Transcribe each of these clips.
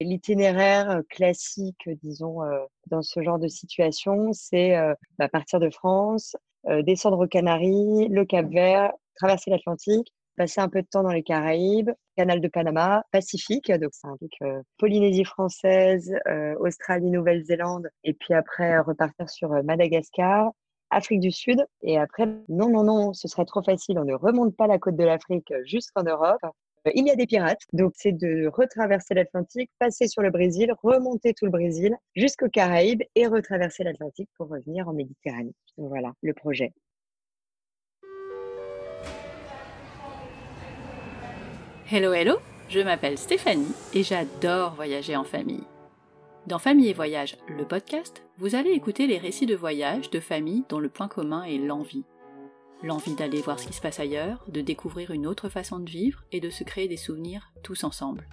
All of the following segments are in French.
L'itinéraire classique, disons, dans ce genre de situation, c'est bah, partir de France, descendre aux Canaries, le Cap-Vert, traverser l'Atlantique, passer un peu de temps dans les Caraïbes, Canal de Panama, Pacifique, donc c'est un truc Polynésie française, Australie, Nouvelle-Zélande, et puis après repartir sur Madagascar, Afrique du Sud. Et après, non, non, non, ce serait trop facile. On ne remonte pas la côte de l'Afrique jusqu'en Europe. Euh, il y a des pirates, donc c'est de retraverser l'Atlantique, passer sur le Brésil, remonter tout le Brésil jusqu'aux Caraïbes et retraverser l'Atlantique pour revenir en Méditerranée. voilà le projet. Hello, hello, je m'appelle Stéphanie et j'adore voyager en famille. Dans Famille et Voyage, le podcast, vous allez écouter les récits de voyage de familles dont le point commun est l'envie. L'envie d'aller voir ce qui se passe ailleurs, de découvrir une autre façon de vivre et de se créer des souvenirs tous ensemble.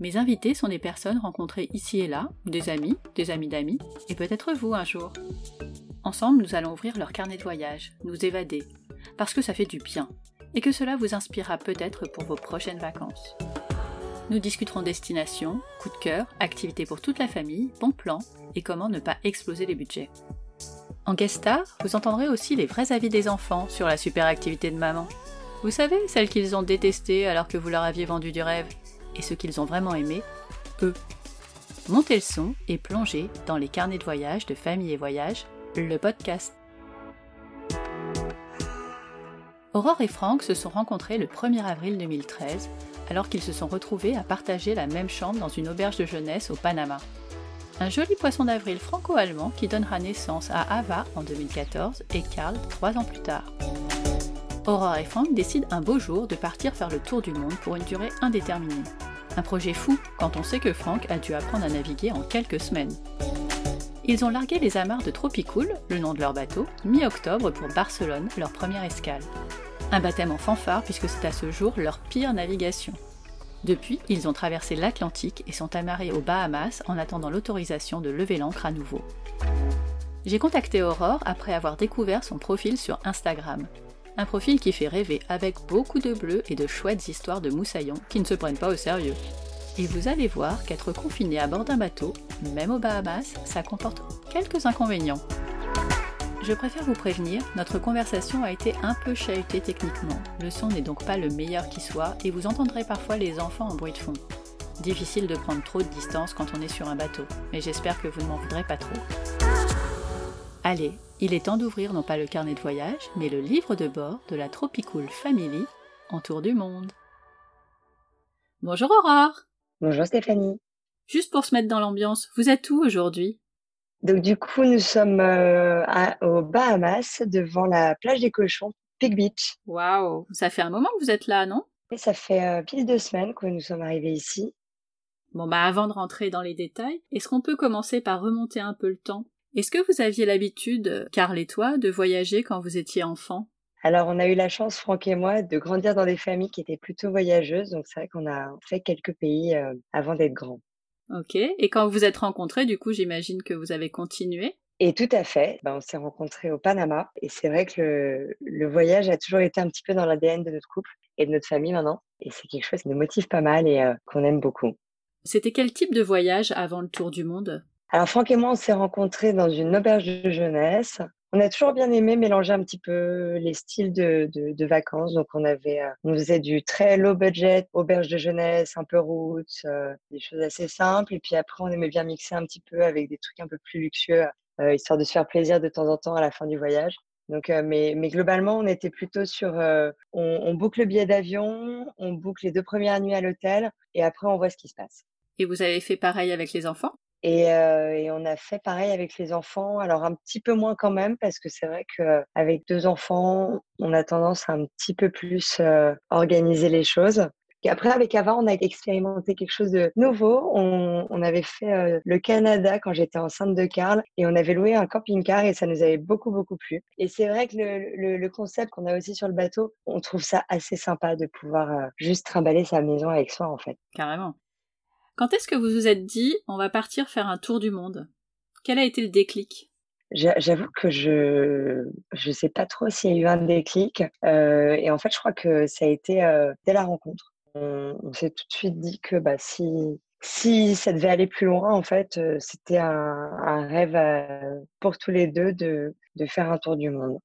Mes invités sont des personnes rencontrées ici et là, des amis, des amis d'amis, et peut-être vous un jour. Ensemble, nous allons ouvrir leur carnet de voyage, nous évader, parce que ça fait du bien, et que cela vous inspirera peut-être pour vos prochaines vacances. Nous discuterons destination, coup de cœur, activités pour toute la famille, bons plans et comment ne pas exploser les budgets. En guest star, vous entendrez aussi les vrais avis des enfants sur la super activité de maman. Vous savez, celles qu'ils ont détestées alors que vous leur aviez vendu du rêve, et ce qu'ils ont vraiment aimé, eux. Montez le son et plongez dans les carnets de voyage de Famille et Voyage, le podcast. Aurore et Franck se sont rencontrés le 1er avril 2013 alors qu'ils se sont retrouvés à partager la même chambre dans une auberge de jeunesse au Panama. Un joli poisson d'avril franco-allemand qui donnera naissance à Ava en 2014 et Karl trois ans plus tard. Aurore et Frank décident un beau jour de partir faire le tour du monde pour une durée indéterminée. Un projet fou quand on sait que Frank a dû apprendre à naviguer en quelques semaines. Ils ont largué les amarres de Tropicool, le nom de leur bateau, mi-octobre pour Barcelone, leur première escale. Un baptême en fanfare puisque c'est à ce jour leur pire navigation. Depuis, ils ont traversé l'Atlantique et sont amarrés aux Bahamas en attendant l'autorisation de lever l'ancre à nouveau. J'ai contacté Aurore après avoir découvert son profil sur Instagram. Un profil qui fait rêver avec beaucoup de bleu et de chouettes histoires de moussaillons qui ne se prennent pas au sérieux. Et vous allez voir qu'être confiné à bord d'un bateau, même aux Bahamas, ça comporte quelques inconvénients. Je préfère vous prévenir, notre conversation a été un peu chahutée techniquement. Le son n'est donc pas le meilleur qui soit et vous entendrez parfois les enfants en bruit de fond. Difficile de prendre trop de distance quand on est sur un bateau, mais j'espère que vous ne m'en voudrez pas trop. Allez, il est temps d'ouvrir non pas le carnet de voyage, mais le livre de bord de la Tropicool Family en tour du monde. Bonjour Aurore Bonjour Stéphanie Juste pour se mettre dans l'ambiance, vous êtes où aujourd'hui? Donc du coup, nous sommes euh, aux Bahamas, devant la plage des cochons, Pig Beach. Waouh, ça fait un moment que vous êtes là, non? Et ça fait euh, pile deux semaines que nous sommes arrivés ici. Bon bah avant de rentrer dans les détails, est-ce qu'on peut commencer par remonter un peu le temps? Est-ce que vous aviez l'habitude, Carl et toi, de voyager quand vous étiez enfant? Alors, on a eu la chance, Franck et moi, de grandir dans des familles qui étaient plutôt voyageuses. Donc, c'est vrai qu'on a fait quelques pays euh, avant d'être grands. Ok. Et quand vous êtes rencontrés, du coup, j'imagine que vous avez continué. Et tout à fait. Ben, on s'est rencontrés au Panama. Et c'est vrai que le, voyage a toujours été un petit peu dans l'ADN de notre couple et de notre famille maintenant. Et c'est quelque chose qui nous motive pas mal et euh, qu'on aime beaucoup. C'était quel type de voyage avant le tour du monde? Alors Franck et moi, on s'est rencontrés dans une auberge de jeunesse on a toujours bien aimé mélanger un petit peu les styles de, de, vacances. Donc, on avait, euh, on faisait du très low budget, auberge de jeunesse, un peu route, euh, des choses assez simples. Et puis après, on aimait bien mixer un petit peu avec des trucs un peu plus luxueux, euh, histoire de se faire plaisir de temps en temps à la fin du voyage. Donc, mais, mais globalement, on était plutôt sur, on, on boucle le billet d'avion, on boucle les deux premières nuits à l'hôtel, et après, on voit ce qui se passe. Et vous avez fait pareil avec les enfants? Et, et, on a fait pareil avec les enfants. Alors un petit peu moins quand même parce que c'est vrai qu'avec deux enfants, on a tendance à un petit peu plus organiser les choses. Et après, avec Ava, on a expérimenté quelque chose de nouveau. On, on avait fait le Canada quand j'étais enceinte de Karl et on avait loué un camping-car et ça nous avait beaucoup, beaucoup plu. Et c'est vrai que le, le, le concept qu'on a aussi sur le bateau, on trouve ça assez sympa de pouvoir juste trimballer sa maison avec soi, en fait. Carrément. Quand est-ce que vous vous êtes dit on va partir faire un tour du monde? Quel a été le déclic? J'avoue que je je sais pas trop s'il y a eu un déclic euh, et en fait je crois que ça a été euh, dès la rencontre. On, s'est tout de suite dit que bah si si ça devait aller plus loin, en fait, euh, c'était un, un rêve pour tous les deux de, de faire un tour du monde.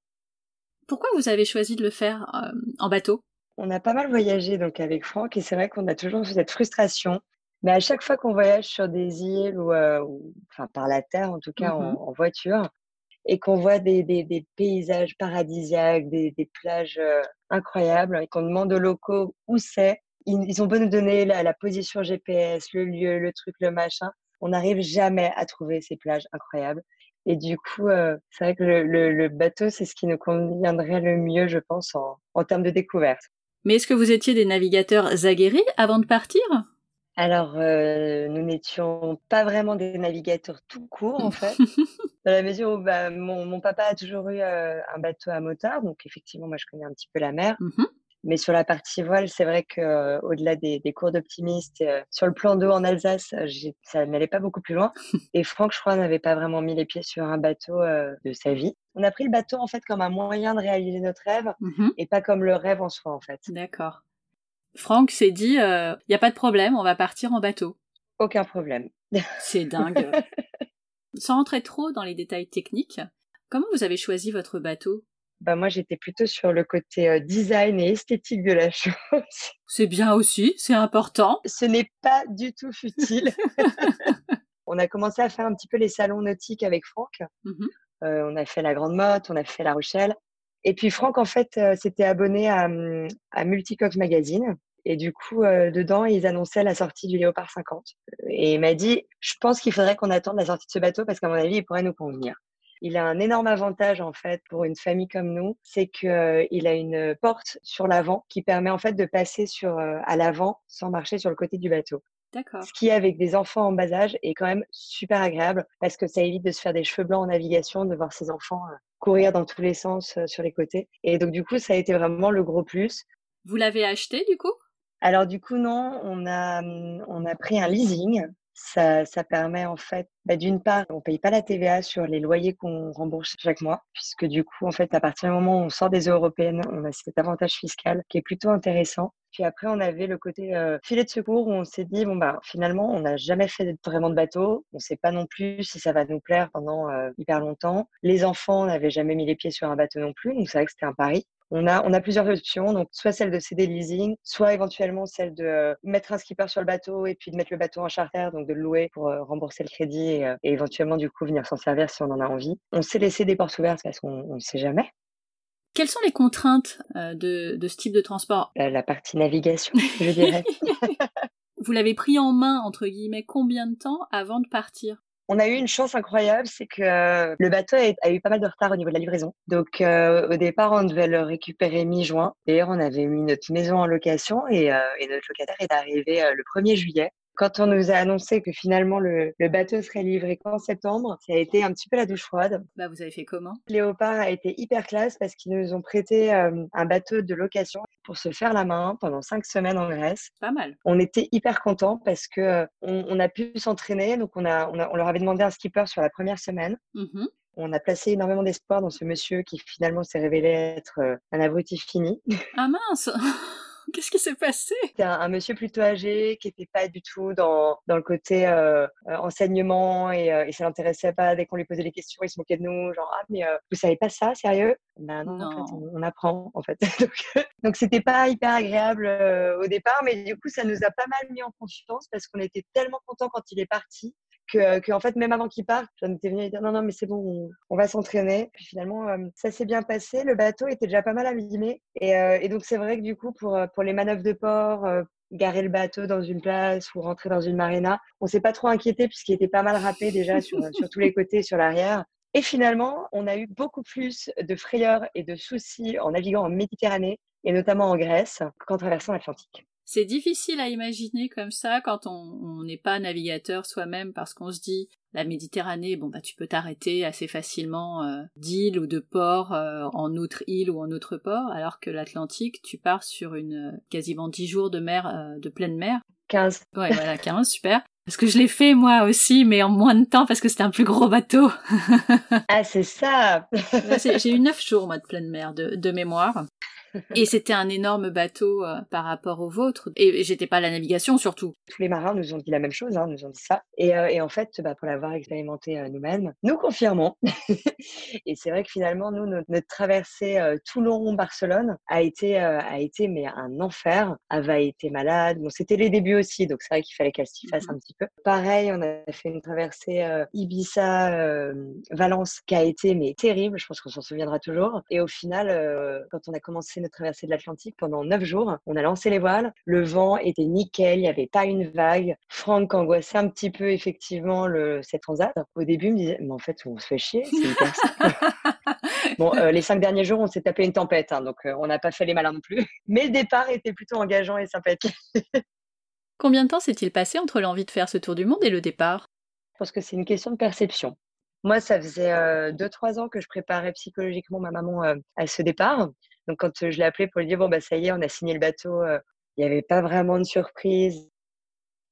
Pourquoi vous avez choisi de le faire euh, en bateau? On a pas mal voyagé donc avec Franck et c'est vrai qu'on a toujours cette frustration. Mais à chaque fois qu'on voyage sur des îles ou, ou, enfin par la terre en tout cas en, Mhm. en voiture et qu'on voit des, des, des paysages paradisiaques, des, des plages euh, incroyables et qu'on demande aux locaux où c'est, ils, ils ont beau nous donner la, la position GPS, le lieu, le truc, le machin, on n'arrive jamais à trouver ces plages incroyables. Et du coup, euh, c'est vrai que le, le, le bateau, c'est ce qui nous conviendrait le mieux, je pense, en, en termes de découverte. Mais est-ce que vous étiez des navigateurs aguerris avant de partir? Alors, euh, nous n'étions pas vraiment des navigateurs tout court, en fait, dans la mesure où bah, mon, mon papa a toujours eu euh, un bateau à moteur, donc effectivement, moi, je connais un petit peu la mer. Mhm. Mais sur la partie voile, c'est vrai que euh, au-delà des, des cours d'optimiste, euh, sur le plan d'eau en Alsace, ça n'allait pas beaucoup plus loin. Et Franck, je crois, n'avait pas vraiment mis les pieds sur un bateau euh, de sa vie. On a pris le bateau en fait comme un moyen de réaliser notre rêve Mhm. et pas comme le rêve en soi en fait. D'accord. Franck s'est dit, il n'y a pas de problème, on va partir en bateau. Aucun problème. C'est dingue. Sans rentrer trop dans les détails techniques, comment vous avez choisi votre bateau? Bah moi, j'étais plutôt sur le côté euh, design et esthétique de la chose. C'est bien aussi, c'est important. Ce n'est pas du tout futile. on a commencé à faire un petit peu les salons nautiques avec Franck. Mhm. Euh, on a fait la Grande Motte, on a fait La Rochelle. Et puis Franck, en fait, euh, s'était abonné à, hum, à Multicoque Magazine. Et du coup, euh, dedans, ils annonçaient la sortie du Léopard 50. Et il m'a dit, je pense qu'il faudrait qu'on attende la sortie de ce bateau parce qu'à mon avis, il pourrait nous convenir. Il a un énorme avantage en fait pour une famille comme nous, c'est qu'il a une porte sur l'avant qui permet en fait de passer euh, à l'avant sans marcher sur le côté du bateau. Qui, avec des enfants en bas âge, est quand même super agréable parce que ça évite de se faire des cheveux blancs en navigation, de voir ses enfants euh, courir dans tous les sens euh, sur les côtés. Et donc, du coup, ça a été vraiment le gros plus. Vous l'avez acheté du coup? Alors, du coup, non, on a, hum, on a pris un leasing. Ça, ça permet en fait, bah, d'une part, on paye pas la TVA sur les loyers qu'on rembourse chaque mois, puisque du coup, en fait, à partir du moment où on sort des eaux européennes, on a cet avantage fiscal qui est plutôt intéressant. Puis après, on avait le côté euh, filet de secours où on s'est dit, bon, bah, finalement, on n'a jamais fait vraiment de bateau. On sait pas non plus si ça va nous plaire pendant euh, hyper longtemps. Les enfants n'avaient jamais mis les pieds sur un bateau non plus. Donc, c'est vrai que c'était un pari. On a, on a plusieurs options, donc soit celle de céder le leasing, soit éventuellement celle de euh, mettre un skipper sur le bateau et puis de mettre le bateau en charter, donc de le louer pour euh, rembourser le crédit et, euh, et éventuellement du coup venir s'en servir si on en a envie. On s'est laissé des portes ouvertes parce qu'on ne sait jamais. Quelles sont les contraintes de, de ce type de transport? La, la partie navigation, je dirais. Vous l'avez pris en main, entre guillemets, combien de temps avant de partir? On a eu une chance incroyable, c'est que euh, le bateau a, eu pas mal de retard au niveau de la livraison. Donc euh, au départ, on devait le récupérer mi-juin. D'ailleurs, on avait mis notre maison en location et, euh, notre locataire est arrivé le 1er juillet. Quand on nous a annoncé que finalement le, le bateau serait livré qu'en septembre, ça a été un petit peu la douche froide. Bah vous avez fait comment? Léopard a été hyper classe parce qu'ils nous ont prêté euh, un bateau de location pour se faire la main pendant cinq semaines en Grèce. Pas mal. On était hyper contents parce que euh, on, on a pu s'entraîner. Donc on a, on a, on leur avait demandé un skipper sur la première semaine. Mhm. On a placé énormément d'espoir dans ce monsieur qui finalement s'est révélé être euh, un abruti fini. Ah mince Qu'est-ce qui s'est passé? C'était un, un monsieur plutôt âgé qui n'était pas du tout dans, dans le côté euh, euh, enseignement et, euh, et ça l'intéressait pas. Dès qu'on lui posait des questions, il se moquait de nous, genre ah mais euh, vous savez pas ça, sérieux? Ben non, en Non. fait, on, on apprend en fait. donc donc c'était pas hyper agréable euh, au départ, mais du coup ça nous a pas mal mis en confiance parce qu'on était tellement contents quand il est parti que, que en fait même avant qu'il parte, j'en étais venue lui dire non non mais c'est bon, on, on va s'entraîner. Puis finalement euh, ça s'est bien passé. Le bateau était déjà pas mal abîmé et, euh, et donc c'est vrai que du coup pour euh, pour les manœuvres de port, euh, garer le bateau dans une place ou rentrer dans une marina, on s'est pas trop inquiété puisqu'il était pas mal râpé déjà sur sur tous les côtés, sur l'arrière. Et finalement, on a eu beaucoup plus de frayeurs et de soucis en naviguant en Méditerranée et notamment en Grèce qu'en traversant l'Atlantique. C'est difficile à imaginer comme ça quand on n'est pas navigateur soi-même parce qu'on se dit la Méditerranée, bon bah tu peux t'arrêter assez facilement euh, d'île ou de port euh, en outre île ou en outre port, alors que l'Atlantique, tu pars sur une euh, quasiment dix jours de mer, euh, de pleine mer. 15. Ouais, voilà, 15, super. Parce que je l'ai fait moi aussi, mais en moins de temps parce que c'était un plus gros bateau. Ah, c'est ça J'ai eu neuf jours moi de pleine mer de, de mémoire. Et c'était un énorme bateau euh, par rapport au vôtre. Et, j'étais pas à la navigation surtout. Tous les marins nous ont dit la même chose, hein, nous ont dit ça. Et, euh, et en fait, bah, pour l'avoir expérimenté euh, nous-mêmes, nous confirmons. et c'est vrai que finalement, nous, notre, traversée Toulon-Barcelone a été, a été mais un enfer. Ava a été malade. Bon, c'était les débuts aussi, donc c'est vrai qu'il fallait qu'elle s'y fasse mmh un petit peu. Pareil, on a fait une traversée Ibiza-Valence qui a été mais terrible. Je pense qu'on s'en souviendra toujours. Et au final, quand on a commencé notre traversée de l'Atlantique pendant neuf jours. On a lancé les voiles. Le vent était nickel. Il n'y avait pas une vague. Franck angoissait un petit peu, effectivement, le, cette transat. Au début, il me disait, mais en fait, on se fait chier. Bon, euh, les cinq derniers jours, on s'est tapé une tempête. Hein, donc, euh, on n'a pas fait les malins non plus. Mais le départ était plutôt engageant et sympathique. Combien de temps s'est-il passé entre l'envie de faire ce tour du monde et le départ? Je pense que c'est une question de perception. Moi, ça faisait euh, deux, trois ans que je préparais psychologiquement ma maman à ce départ. Donc, quand je l'ai appelé pour lui dire, bon, bah, ça y est, on a signé le bateau, il n'y avait pas vraiment de surprise.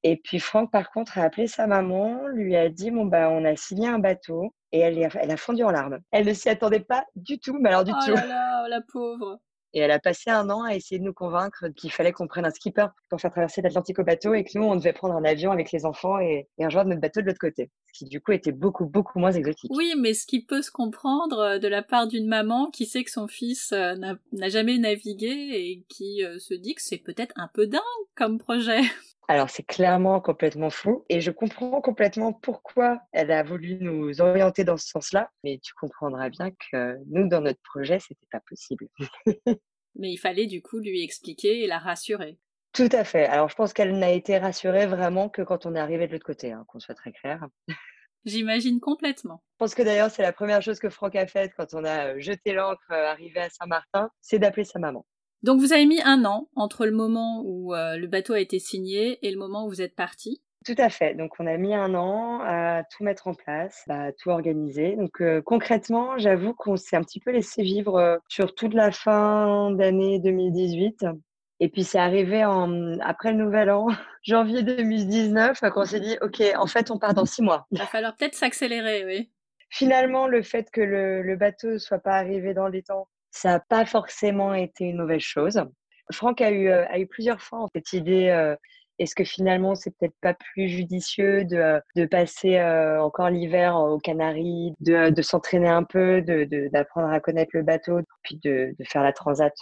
Et puis, Franck, par contre, a appelé sa maman, lui a dit, bon, bah, on a signé un bateau. Et elle, elle a fondu en larmes. Elle ne s'y attendait pas du tout, mais alors du oh tout. Là là, la pauvre. Et elle a passé un an à essayer de nous convaincre qu'il fallait qu'on prenne un skipper pour faire traverser l'Atlantique au bateau et que nous, on devait prendre un avion avec les enfants et, et rejoindre notre bateau de l'autre côté. Ce qui, du coup, était beaucoup, beaucoup moins exotique. Oui, mais ce qui peut se comprendre euh, de la part d'une maman qui sait que son fils euh, n'a jamais navigué et qui euh, se dit que c'est peut-être un peu dingue comme projet. Alors c'est clairement complètement fou et je comprends complètement pourquoi elle a voulu nous orienter dans ce sens-là, mais tu comprendras bien que nous dans notre projet c'était pas possible. mais il fallait du coup lui expliquer et la rassurer. Tout à fait. Alors je pense qu'elle n'a été rassurée vraiment que quand on est arrivé de l'autre côté, hein, qu'on soit très clair. J'imagine complètement. Je pense que d'ailleurs c'est la première chose que Franck a faite quand on a jeté l'ancre arrivé à Saint-Martin, c'est d'appeler sa maman. Donc vous avez mis un an entre le moment où euh, le bateau a été signé et le moment où vous êtes parti. Tout à fait. Donc on a mis un an à tout mettre en place, à tout organiser. Donc euh, concrètement, j'avoue qu'on s'est un petit peu laissé vivre euh, sur toute la fin d'année 2018. Et puis c'est arrivé en, après le nouvel an, janvier 2019, qu'on s'est dit, OK, en fait, on part dans six mois. Il va falloir peut-être s'accélérer, oui. Finalement, le fait que le, le bateau soit pas arrivé dans les temps ça n'a pas forcément été une mauvaise chose. Franck a eu, euh, plusieurs fois cette idée euh, est-ce que finalement c'est peut-être pas plus judicieux de, euh, passer encore l'hiver aux Canaries, de, s'entraîner un peu, d'apprendre à connaître le bateau, puis de, de faire la transat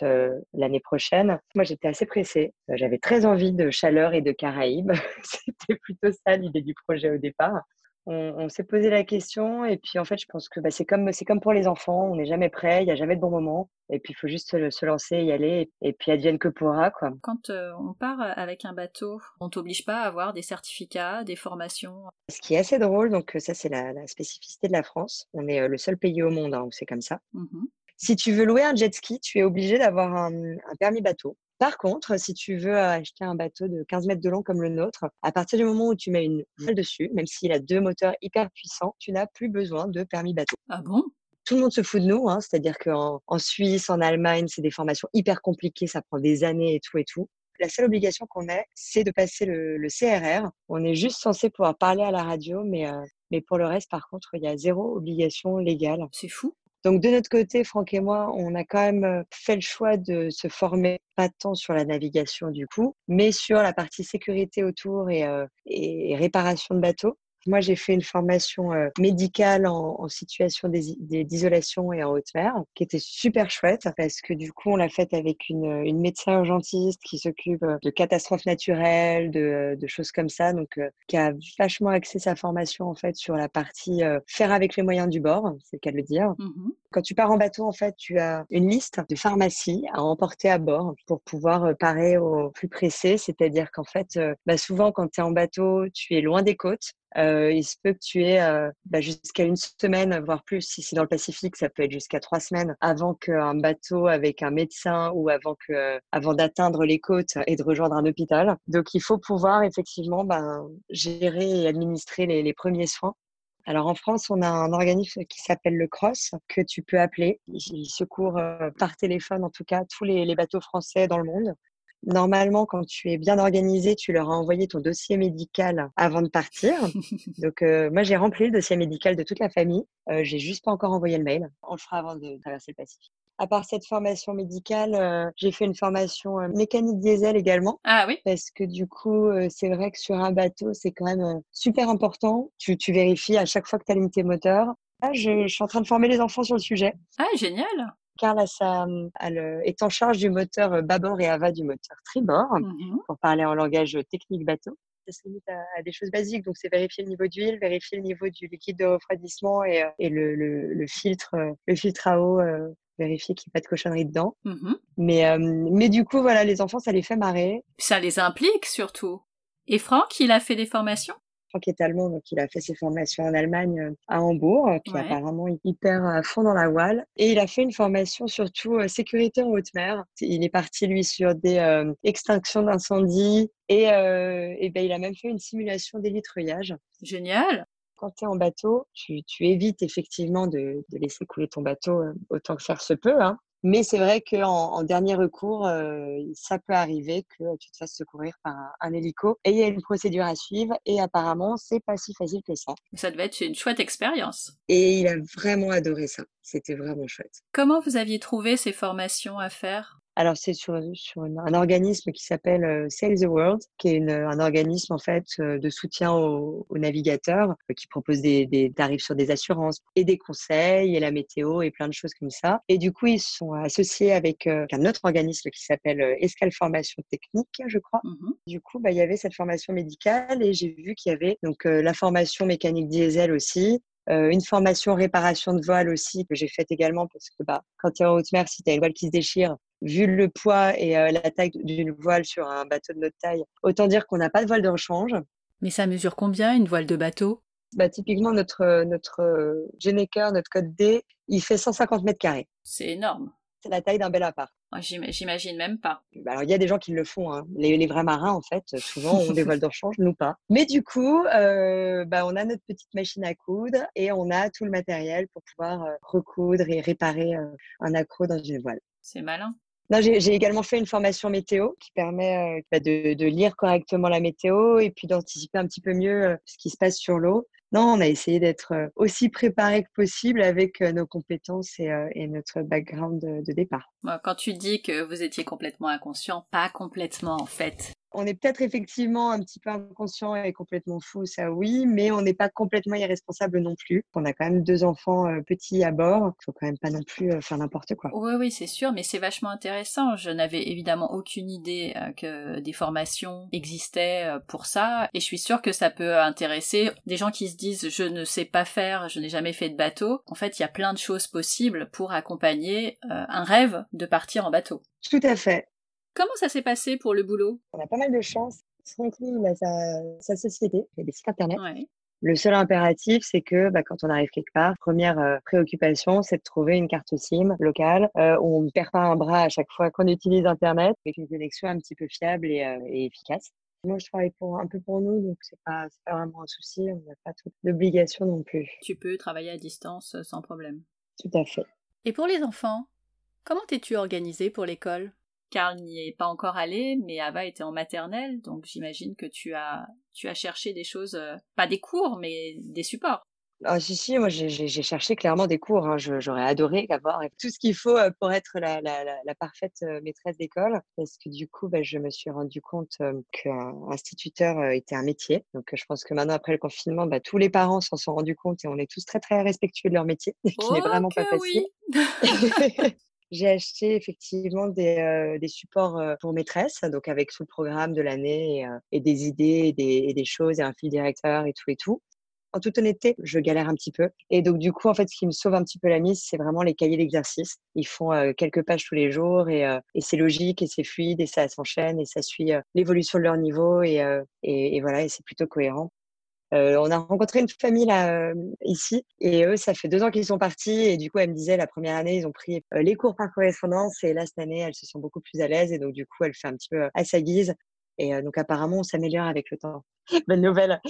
l'année prochaine? Moi j'étais assez pressée, j'avais très envie de chaleur et de Caraïbes. C'était plutôt ça l'idée du projet au départ on, s'est posé la question et puis en fait je pense que bah, c'est comme c'est comme pour les enfants on n'est jamais prêt il n'y a jamais de bon moment et puis il faut juste se, lancer y aller et, puis advienne que pourra quoi. Quand euh, on part avec un bateau on t'oblige pas à avoir des certificats des formations? Ce qui est assez drôle donc ça c'est la, spécificité de la France. On est euh, le seul pays au monde hein, où c'est comme ça. Mmh si tu veux louer un jet ski tu es obligé d'avoir un permis bateau par contre, si tu veux acheter un bateau de 15 mètres de long comme le nôtre, à partir du moment où tu mets une voile dessus, même s'il a deux moteurs hyper puissants, tu n'as plus besoin de permis bateau. Ah bon? Tout le monde se fout de nous, hein, c'est-à-dire qu'en en Suisse, en Allemagne, c'est des formations hyper compliquées, ça prend des années et tout et tout. La seule obligation qu'on ait, c'est de passer le, CRR. On est juste censé pouvoir parler à la radio, mais, euh, mais pour le reste, par contre, il y a zéro obligation légale. C'est fou. Donc de notre côté, Franck et moi, on a quand même fait le choix de se former pas tant sur la navigation du coup, mais sur la partie sécurité autour et, et réparation de bateaux. Moi, j'ai fait une formation euh, médicale en, situation d'isolation et en haute mer, qui était super chouette parce que du coup, on l'a faite avec une, une, médecin urgentiste qui s'occupe de catastrophes naturelles, de, de, choses comme ça, donc euh, qui a vachement axé sa formation en fait sur la partie euh, faire avec les moyens du bord, c'est le cas de le dire. Mmh Quand tu pars en bateau, en fait, tu as une liste de pharmacies à emporter à bord pour pouvoir parer au plus pressé, c'est-à-dire qu'en fait, bah souvent quand tu es en bateau, tu es loin des côtes, euh, il se peut que tu aies euh, bah, jusqu'à une semaine, voire plus, si c'est dans le Pacifique, ça peut être jusqu'à trois semaines avant qu'un bateau avec un médecin ou avant que, avant d'atteindre les côtes et de rejoindre un hôpital. Donc, il faut pouvoir effectivement ben, gérer et administrer les, premiers soins. Alors en France, on a un organisme qui s'appelle le CROSS que tu peux appeler. Il secourt euh, par téléphone, en tout cas, tous les, bateaux français dans le monde. Normalement, quand tu es bien organisé, tu leur as envoyé ton dossier médical avant de partir. Donc, euh, moi, j'ai rempli le dossier médical de toute la famille. Euh, j'ai juste pas encore envoyé le mail. On le fera avant de traverser le Pacifique. À part cette formation médicale, j'ai fait une formation mécanique diesel également. Ah oui. Parce que du coup, c'est vrai que sur un bateau, c'est quand même super important. Tu, tu vérifies à chaque fois que tu allumes tes moteurs. Là, je, je, suis en train de former les enfants sur le sujet. Ah, génial Elle est en charge du moteur bâbord et avant du moteur tribord, mmh pour parler en langage technique bateau. Ça se limite à, des choses basiques, donc c'est vérifier le niveau d'huile, vérifier le niveau du liquide de refroidissement et, et le, le, le, filtre, le filtre à eau, euh, vérifier qu'il n'y ait pas de cochonnerie dedans. Mmh mais, euh, mais du coup, voilà, les enfants, ça les fait marrer. Ça les implique surtout. Et Franck, il a fait des formations? Franck est allemand, donc il a fait ses formations en Allemagne, euh, à Hambourg, euh, puis apparemment hyper à fond dans la voile. Et il a fait une formation surtout euh, sécurité en haute mer. Il est parti, lui, sur des extinctions d'incendie et, et ben, il a même fait une simulation d'élitreillage. Génial quand tu es en bateau, tu, tu, évites effectivement de, de, laisser couler ton bateau autant que faire se peut. Hein. Mais c'est vrai qu'en en dernier recours, euh, ça peut arriver que tu te fasses secourir par un, hélico. Et il y a une procédure à suivre. Et apparemment, c'est pas si facile que ça. Ça devait être une chouette expérience. Et il a vraiment adoré ça. C'était vraiment chouette. Comment vous aviez trouvé ces formations à faire? Alors, c'est sur, sur un organisme qui s'appelle euh, Sail the World, qui est une, un organisme en fait euh, de soutien aux, navigateurs, euh, qui propose des, des, tarifs sur des assurances et des conseils et la météo et plein de choses comme ça. Et du coup, ils sont associés avec un autre organisme qui s'appelle Escale Formation Technique, je crois. Mmh du coup, bah, il y avait cette formation médicale et j'ai vu qu'il y avait donc la formation mécanique diesel aussi, euh, une formation réparation de voile aussi que j'ai faite également parce que bah, quand tu es en haute mer, si tu as une voile qui se déchire, vu le poids et euh, la taille d'une voile sur un bateau de notre taille, autant dire qu'on n'a pas de voile de rechange. Mais ça mesure combien une voile de bateau? Bah, Typiquement, notre, notre euh, notre code D, il fait 150 mètres carrés. C'est énorme. C'est la taille d'un bel appart. J'imagine même pas. Bah, alors, il y a des gens qui le font. Hein. Les, les, vrais marins, en fait, souvent ont des voiles de rechange, nous pas. Mais du coup, euh, bah, on a notre petite machine à coudre et on a tout le matériel pour pouvoir recoudre et réparer un accro dans une voile. C'est malin. J'ai également fait une formation météo qui permet euh, bah, de, lire correctement la météo et puis d'anticiper un petit peu mieux euh, ce qui se passe sur l'eau. Non, on a essayé d'être euh, aussi préparé que possible avec nos compétences et, notre background de départ. Quand tu dis que vous étiez complètement inconscient, pas complètement en fait on est peut-être effectivement un petit peu inconscient et complètement fou, ça oui, mais on n'est pas complètement irresponsable non plus. On a quand même deux enfants euh, petits à bord, il faut quand même pas non plus euh, faire n'importe quoi. Oui, oui, c'est sûr, mais c'est vachement intéressant. Je n'avais évidemment aucune idée euh, que des formations existaient pour ça, et je suis sûre que ça peut intéresser des gens qui se disent je ne sais pas faire, je n'ai jamais fait de bateau. En fait, il y a plein de choses possibles pour accompagner un rêve de partir en bateau. Tout à fait. Comment ça s'est passé pour le boulot? On a pas mal de chance. Franklin il a sa, société, il a des sites internet. Le seul impératif, c'est que bah, quand on arrive quelque part, première euh, préoccupation, c'est de trouver une carte SIM locale euh, où on ne perd pas un bras à chaque fois qu'on utilise Internet, avec une connexion un petit peu fiable et, euh, efficace. Moi, je travaille pour, un peu pour nous, donc c'est pas, pas vraiment un souci. On n'a pas d'obligation non plus. Tu peux travailler à distance sans problème. Tout à fait. Et pour les enfants, comment t'es-tu organisée pour l'école? Karl n'y est pas encore allé, mais Ava était en maternelle, donc j'imagine que tu as, tu as cherché des choses, euh, pas des cours, mais des supports. Ah si si, moi j'ai cherché clairement des cours. Hein. J'aurais adoré avoir tout ce qu'il faut euh, pour être la, la, la, parfaite euh, maîtresse d'école, parce que du coup, bah, je me suis rendu compte qu'un instituteur était un métier. Donc je pense que maintenant après le confinement, bah, tous les parents s'en sont rendus compte et on est tous très très respectueux de leur métier, qui n'est vraiment pas facile. J'ai acheté effectivement des, euh, des supports euh, pour maîtresse, donc avec tout le programme de l'année et, euh, et, des idées et des, et des, choses et un fil directeur et tout et tout. En toute honnêteté, je galère un petit peu. Et donc, du coup, en fait, ce qui me sauve un petit peu la mise, c'est vraiment les cahiers d'exercice. Ils font quelques pages tous les jours et, et c'est logique et c'est fluide et ça s'enchaîne et ça suit l'évolution de leur niveau et, et voilà, et c'est plutôt cohérent. Euh, on a rencontré une famille là euh, ici et eux, ça fait deux ans qu'ils sont partis et du coup, elle me disait la première année, ils ont pris euh, les cours par correspondance et là cette année, elles se sont beaucoup plus à l'aise et donc du coup, elle fait un petit peu à sa guise et donc apparemment, on s'améliore avec le temps. Bonne nouvelle.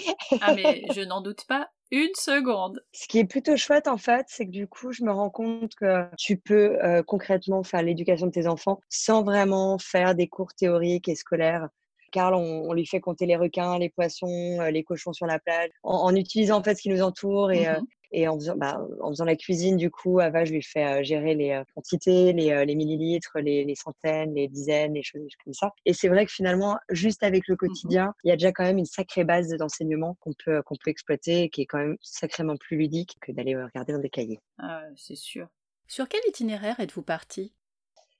ah mais je n'en doute pas une seconde. Ce qui est plutôt chouette en fait, c'est que du coup, je me rends compte que tu peux concrètement faire l'éducation de tes enfants sans vraiment faire des cours théoriques et scolaires. Carl, on, lui fait compter les requins, les poissons, euh, les cochons sur la plage, en, utilisant en fait ce qui nous entoure et, euh, mmh Et en faisant, bah, en faisant la cuisine, du coup, Ava, je lui fais gérer les quantités, les, les millilitres, les, les, centaines, les dizaines, les choses comme ça. Et c'est vrai que finalement, juste avec le mmh quotidien, il y a déjà quand même une sacrée base d'enseignement qu'on peut, qu'on peut exploiter, qui est quand même sacrément plus ludique que d'aller regarder dans des cahiers. Ah, c'est sûr. Sur quel itinéraire êtes-vous parti?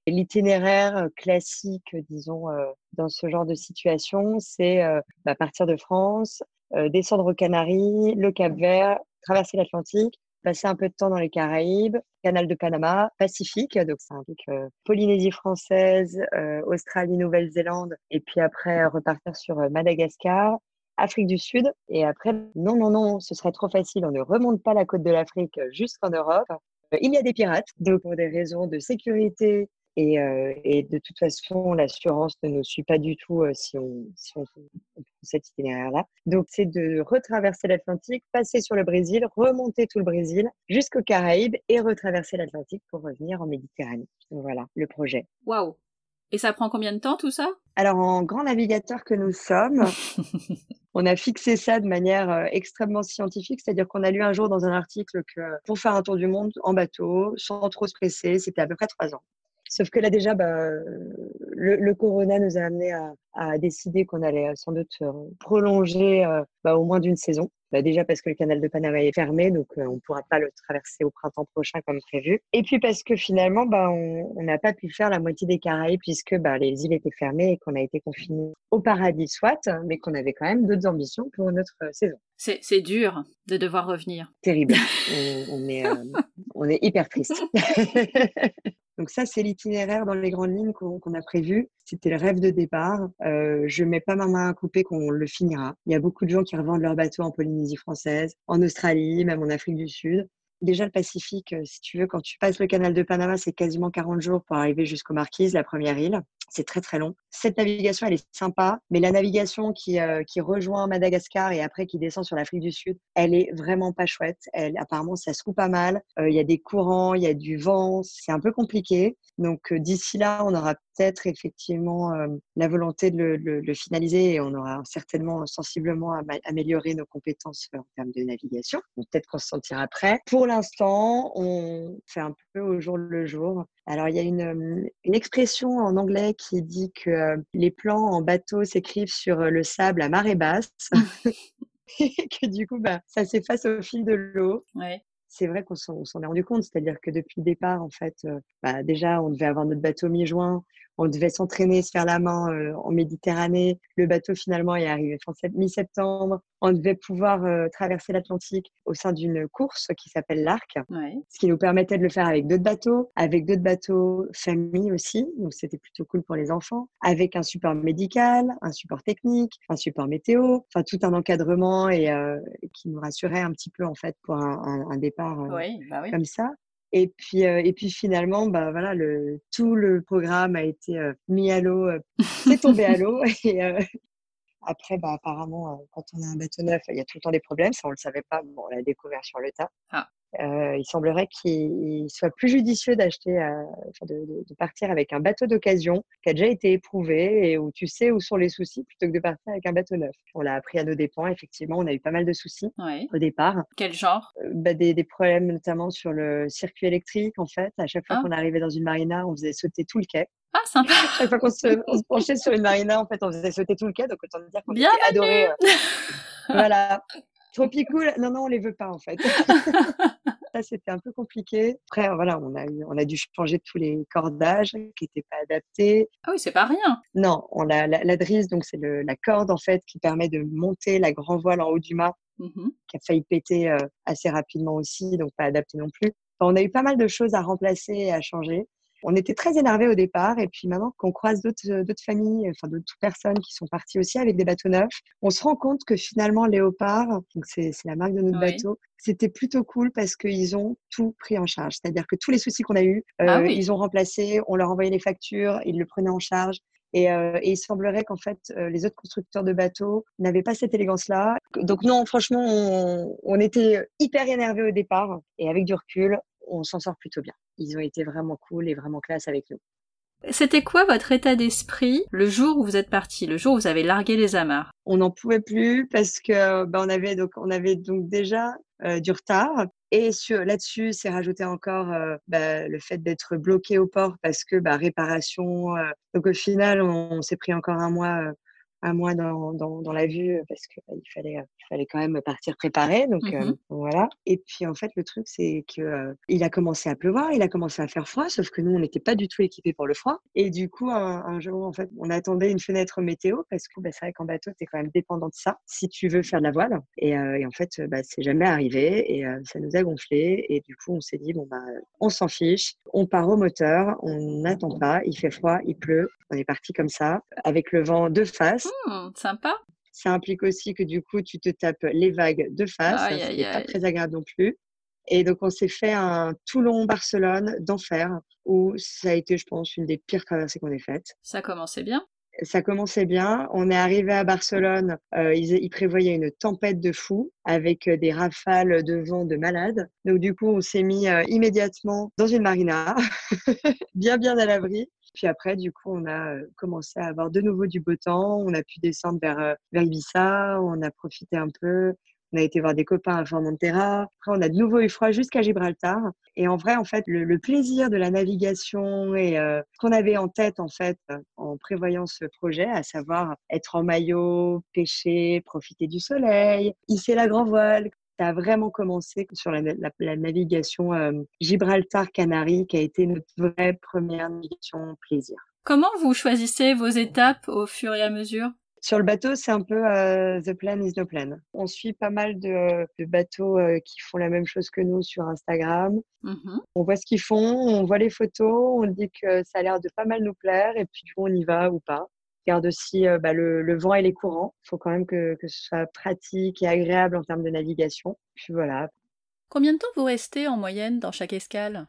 L'itinéraire classique, disons, dans ce genre de situation, c'est bah, partir de France, descendre aux Canaries, le Cap Vert, traverser l'Atlantique, passer un peu de temps dans les Caraïbes, Canal de Panama, Pacifique, donc ça implique Polynésie française, Australie, Nouvelle-Zélande, et puis après repartir sur Madagascar, Afrique du Sud, et après, non, non, non, ce serait trop facile, on ne remonte pas la côte de l'Afrique jusqu'en Europe, il y a des pirates, donc pour des raisons de sécurité et, euh, et de toute façon, l'assurance ne nous suit pas du tout euh, si, on, si on, cet itinéraire-là. Donc, c'est de retraverser l'Atlantique, passer sur le Brésil, remonter tout le Brésil jusqu'aux Caraïbes et retraverser l'Atlantique pour revenir en Méditerranée. Donc, voilà le projet. Waouh Et ça prend combien de temps tout ça? Alors, en grand navigateur que nous sommes, on a fixé ça de manière euh, extrêmement scientifique, c'est-à-dire qu'on a lu un jour dans un article que pour faire un tour du monde en bateau, sans trop se presser, c'était à peu près trois ans. Sauf que là déjà, bah, le, corona nous a amené à, décider qu'on allait euh, sans doute euh, prolonger bah, au moins d'une saison. Bah, déjà parce que le canal de Panama est fermé, donc euh, on ne pourra pas le traverser au printemps prochain comme prévu. Et puis parce que finalement, bah, on n'a pas pu faire la moitié des Caraïbes puisque bah, les îles étaient fermées et qu'on a été confinés au paradis, soit, mais qu'on avait quand même d'autres ambitions pour notre euh, saison. C'est dur de devoir revenir. Terrible. on, est, euh, on est hyper triste. Donc ça, c'est l'itinéraire dans les grandes lignes qu'on a prévu. C'était le rêve de départ. Euh, je mets pas ma main à couper qu'on le finira. Il y a beaucoup de gens qui revendent leur bateau en Polynésie française, en Australie, même en Afrique du Sud. Déjà, le Pacifique, euh, si tu veux, quand tu passes le canal de Panama, c'est quasiment 40 jours pour arriver jusqu'aux Marquises, la première île. C'est très, très long. Cette navigation, elle est sympa, mais la navigation qui, euh, qui rejoint Madagascar et après qui descend sur l'Afrique du Sud, elle est vraiment pas chouette. Apparemment, ça se coupe pas mal. Euh, il y a des courants, il y a du vent. C'est un peu compliqué. Donc, d'ici là, on aura peut-être effectivement la volonté de le, finaliser et on aura certainement sensiblement amélioré nos compétences en termes de navigation. Peut-être qu'on se sentira prêt. Pour l'instant, on fait un peu au jour le jour. Alors, il y a une expression en anglais qui dit que les plans en bateau s'écrivent sur le sable à marée basse. et que du coup, bah, ça s'efface au fil de l'eau. Ouais c'est vrai qu'on s'en est rendu compte, c'est-à-dire que depuis le départ, en fait, bah, déjà, on devait avoir notre bateau mi-juin, on devait s'entraîner, se faire la main euh, en Méditerranée. Le bateau finalement est arrivé fin mi-septembre. On devait pouvoir euh, traverser l'Atlantique au sein d'une course qui s'appelle l'Arc, ce qui nous permettait de le faire avec d'autres bateaux, avec d'autres bateaux famille aussi. Donc c'était plutôt cool pour les enfants, avec un support médical, un support technique, un support météo, enfin tout un encadrement et euh, qui nous rassurait un petit peu en fait pour un, départ bah comme ça. Et puis, euh, et puis finalement, bah, voilà, le, tout le programme a été euh, mis à l'eau, euh, c'est tombé à l'eau. Et après, bah, apparemment, quand on a un bateau neuf, il y a tout le temps des problèmes. Ça, on ne le savait pas. Bon, on l'a découvert sur le tas. Ah. Euh, il semblerait qu'il soit plus judicieux d'acheter, euh, de, de, de, partir avec un bateau d'occasion qui a déjà été éprouvé et où tu sais où sont les soucis plutôt que de partir avec un bateau neuf. On l'a appris à nos dépens. Effectivement, on a eu pas mal de soucis au départ. Quel genre? Euh, bah, des, des, problèmes notamment sur le circuit électrique. En fait, à chaque fois ah. qu'on arrivait dans une marina, on faisait sauter tout le quai. Ah, sympa. Chaque fois qu'on se, penchait sur une marina, en fait, on faisait sauter tout le quai. Donc, autant dire qu'on était adoré. voilà. Tropicool, non, non, on les veut pas en fait. ça, c'était un peu compliqué. Après, voilà, on a, eu, on a dû changer tous les cordages qui n'étaient pas adaptés. Ah oui, c'est pas rien. Non, on a la, la drise, donc c'est la corde en fait qui permet de monter la grand voile en haut du mât, mmh qui a failli péter euh, assez rapidement aussi, donc pas adapté non plus. on a eu pas mal de choses à remplacer et à changer. On était très énervés au départ et puis maintenant qu'on croise d'autres euh, familles, enfin d'autres personnes qui sont parties aussi avec des bateaux neufs, on se rend compte que finalement Léopard, donc c'est la marque de notre bateau, c'était plutôt cool parce qu'ils ont tout pris en charge. C'est-à-dire que tous les soucis qu'on a eus, ah euh, ils ont remplacé, on leur envoyait les factures, ils le prenaient en charge. Et, euh, et, il semblerait qu'en fait, les autres constructeurs de bateaux n'avaient pas cette élégance-là. Donc non, franchement, on, on, était hyper énervés au départ. Et avec du recul, on s'en sort plutôt bien. Ils ont été vraiment cool et vraiment classe avec nous. C'était quoi votre état d'esprit le jour où vous êtes parti, le jour où vous avez largué les amarres? On n'en pouvait plus parce que bah, on avait donc on avait donc déjà du retard. Et là-dessus, c'est rajouté encore bah, le fait d'être bloqué au port parce que bah, réparation. donc au final, on s'est pris encore un mois à moi dans, dans, dans la vue parce qu'il bah, fallait, il fallait quand même partir préparer. Donc mmh voilà. Et puis en fait, le truc, c'est que il a commencé à pleuvoir, il a commencé à faire froid, sauf que nous, on n'était pas du tout équipés pour le froid. Et du coup, un, jour, en fait, on attendait une fenêtre météo parce que bah, c'est vrai qu'en bateau, tu es quand même dépendant de ça si tu veux faire de la voile. Et, et en fait, bah, c'est jamais arrivé et ça nous a gonflé. Et du coup, on s'est dit, bon, bah, on s'en fiche, on part au moteur, on n'attend pas, il fait froid, il pleut. On est parti comme ça, avec le vent de face. Mmh, sympa. Ça implique aussi que du coup, tu te tapes les vagues de face. Ce n'est pas très agréable non plus. Et donc, on s'est fait un Toulon-Barcelone d'enfer, où ça a été, je pense, une des pires traversées qu'on ait faites. Ça commençait bien ça commençait bien. On est arrivé à Barcelone. Euh, ils, prévoyaient une tempête de fou avec euh, des rafales de vent de malade. Donc du coup, on s'est mis euh, immédiatement dans une marina, bien bien à l'abri. Puis après, du coup, on a commencé à avoir de nouveau du beau temps. On a pu descendre vers, vers Ibiza. On a profité un peu. On a été voir des copains à Formentera. Après, on a de nouveau eu froid jusqu'à Gibraltar. Et en vrai, en fait, le, plaisir de la navigation et ce qu'on avait en tête, en fait, en prévoyant ce projet, à savoir être en maillot, pêcher, profiter du soleil, hisser la grand voile, ça a vraiment commencé sur la, navigation Gibraltar-Canaries, qui a été notre vraie première navigation plaisir. Comment vous choisissez vos étapes au fur et à mesure? Sur le bateau, c'est un peu The Plan is no plan. On suit pas mal de, bateaux qui font la même chose que nous sur Instagram. Mmh on voit ce qu'ils font, on voit les photos, on dit que ça a l'air de pas mal nous plaire et puis on y va ou pas garde aussi euh, bah, le, vent et les courants. Il faut quand même que, ce soit pratique et agréable en termes de navigation. Puis voilà. Combien de temps vous restez en moyenne dans chaque escale?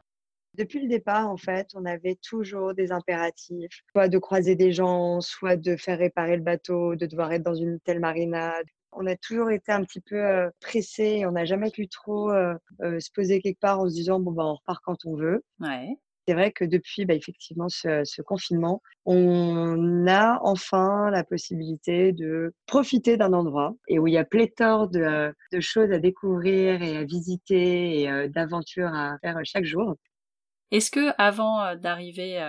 Depuis le départ, en fait, on avait toujours des impératifs, soit de croiser des gens, soit de faire réparer le bateau, de devoir être dans une telle marinade. On a toujours été un petit peu euh, pressés, on n'a jamais pu trop euh, se poser quelque part en se disant bon ben on repart quand on veut. Ouais c'est vrai que depuis bah, effectivement ce, confinement, on a enfin la possibilité de profiter d'un endroit et où il y a pléthore de, choses à découvrir et à visiter et d'aventures à faire chaque jour. Est-ce que avant d'arriver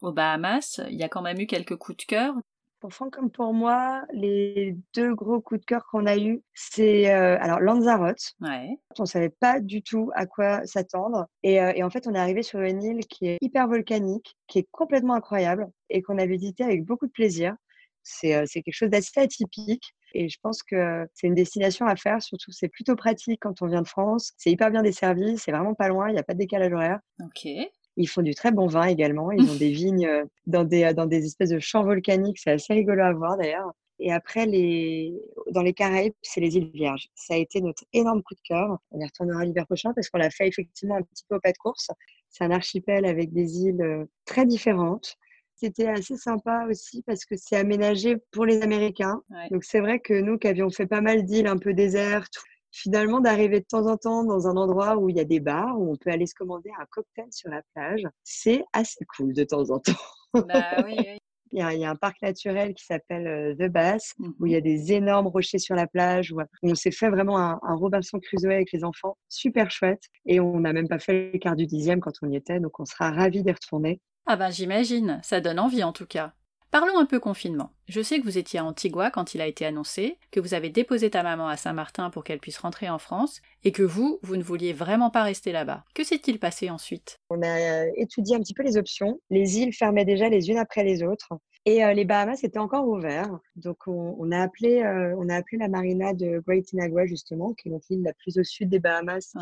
aux Bahamas, il y a quand même eu quelques coups de cœur? Pour Franck comme pour moi, les deux gros coups de cœur qu'on a eus, c'est euh, alors Lanzarote. Ouais. On savait pas du tout à quoi s'attendre. Et, euh, et, en fait, on est arrivé sur une île qui est hyper volcanique, qui est complètement incroyable et qu'on a visité avec beaucoup de plaisir. C'est euh, quelque chose d'assez atypique. Et je pense que c'est une destination à faire, surtout c'est plutôt pratique quand on vient de France. C'est hyper bien desservi, c'est vraiment pas loin, il n'y a pas de décalage horaire. Ok. Ils font du très bon vin également. Ils ont des vignes euh, dans des, euh, dans des espèces de champs volcaniques. C'est assez rigolo à voir d'ailleurs. Et après, les... dans les Caraïbes, c'est les îles Vierges. Ça a été notre énorme coup de cœur. On y retournera l'hiver prochain parce qu'on l'a fait effectivement un petit peu au pas de course. C'est un archipel avec des îles euh, très différentes. C'était assez sympa aussi parce que c'est aménagé pour les Américains. Donc c'est vrai que nous qui avions fait pas mal d'îles un peu désertes, finalement d'arriver de temps en temps dans un endroit où il y a des bars, où on peut aller se commander un cocktail sur la plage, c'est assez cool de temps en temps. Bah, oui, Il y, a, un parc naturel qui s'appelle euh, The Bass, où il y a mmh des énormes rochers sur la plage, où, on s'est fait vraiment un, un, Robinson Crusoe avec les enfants, super chouette. Et on n'a même pas fait le quart du dixième quand on y était, donc on sera ravis d'y retourner. Ah ben j'imagine, ça donne envie en tout cas. Parlons un peu confinement. Je sais que vous étiez à Antigua quand il a été annoncé, que vous avez déposé ta maman à Saint-Martin pour qu'elle puisse rentrer en France, et que vous, vous ne vouliez vraiment pas rester là-bas. Que s'est-il passé ensuite? On a euh, étudié un petit peu les options. Les îles fermaient déjà les unes après les autres. Et euh, les Bahamas étaient encore ouverts. Donc, on, a appelé, euh, on a appelé la marina de Great Inagua, justement, qui est l'île la plus au sud des Bahamas.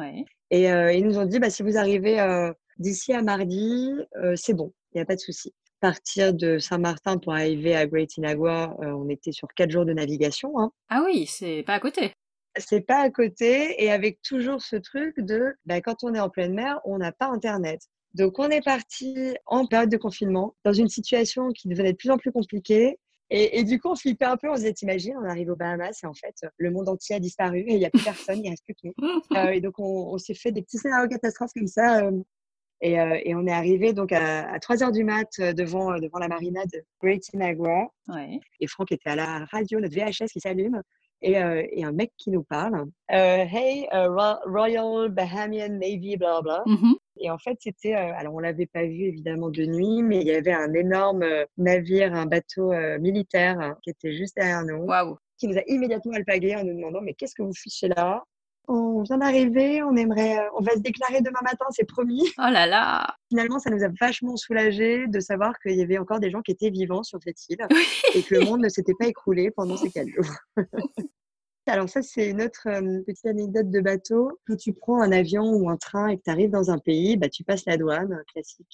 Et ils nous ont dit, bah, si vous arrivez d'ici à mardi, c'est bon, il n'y a pas de souci partir de Saint-Martin pour arriver à Great Inagua, euh, on était sur quatre jours de navigation. Hein. Ah oui, c'est pas à côté. C'est pas à côté et avec toujours ce truc de bah, quand on est en pleine mer, on n'a pas Internet. Donc on est parti en période de confinement dans une situation qui devenait de plus en plus compliquée. Et, du coup, on flippait un peu, on se disait, t'imagines, on arrive aux Bahamas et en fait, le monde entier a disparu et il n'y a plus personne, il reste plus que nous. Euh, et donc, on, s'est fait des petits scénarios catastrophes comme ça. Euh, euh, et, on est arrivé donc à, 3 heures du mat euh, devant, euh, devant la marina de Great Inagua. Ouais. Et Franck était à la radio, notre VHS qui s'allume. et, et, un mec qui nous parle. hey, Royal Bahamian Navy, bla bla. Mm-hmm. Et en fait, c'était, alors on l'avait pas vu évidemment de nuit, mais il y avait un énorme navire, un bateau militaire qui était juste derrière nous. Waouh qui nous a immédiatement alpagué en nous demandant mais qu'est-ce que vous fichez là? On vient d'arriver, on aimerait, euh, on va se déclarer demain matin, c'est promis. Oh là là Finalement, ça nous a vachement soulagé de savoir qu'il y avait encore des gens qui étaient vivants sur cette île et que le monde ne s'était pas écroulé pendant ces quatre jours. Alors ça, c'est une autre euh, petite anecdote de bateau. Quand tu prends un avion ou un train et que tu arrives dans un pays, bah, tu passes la douane euh, classique.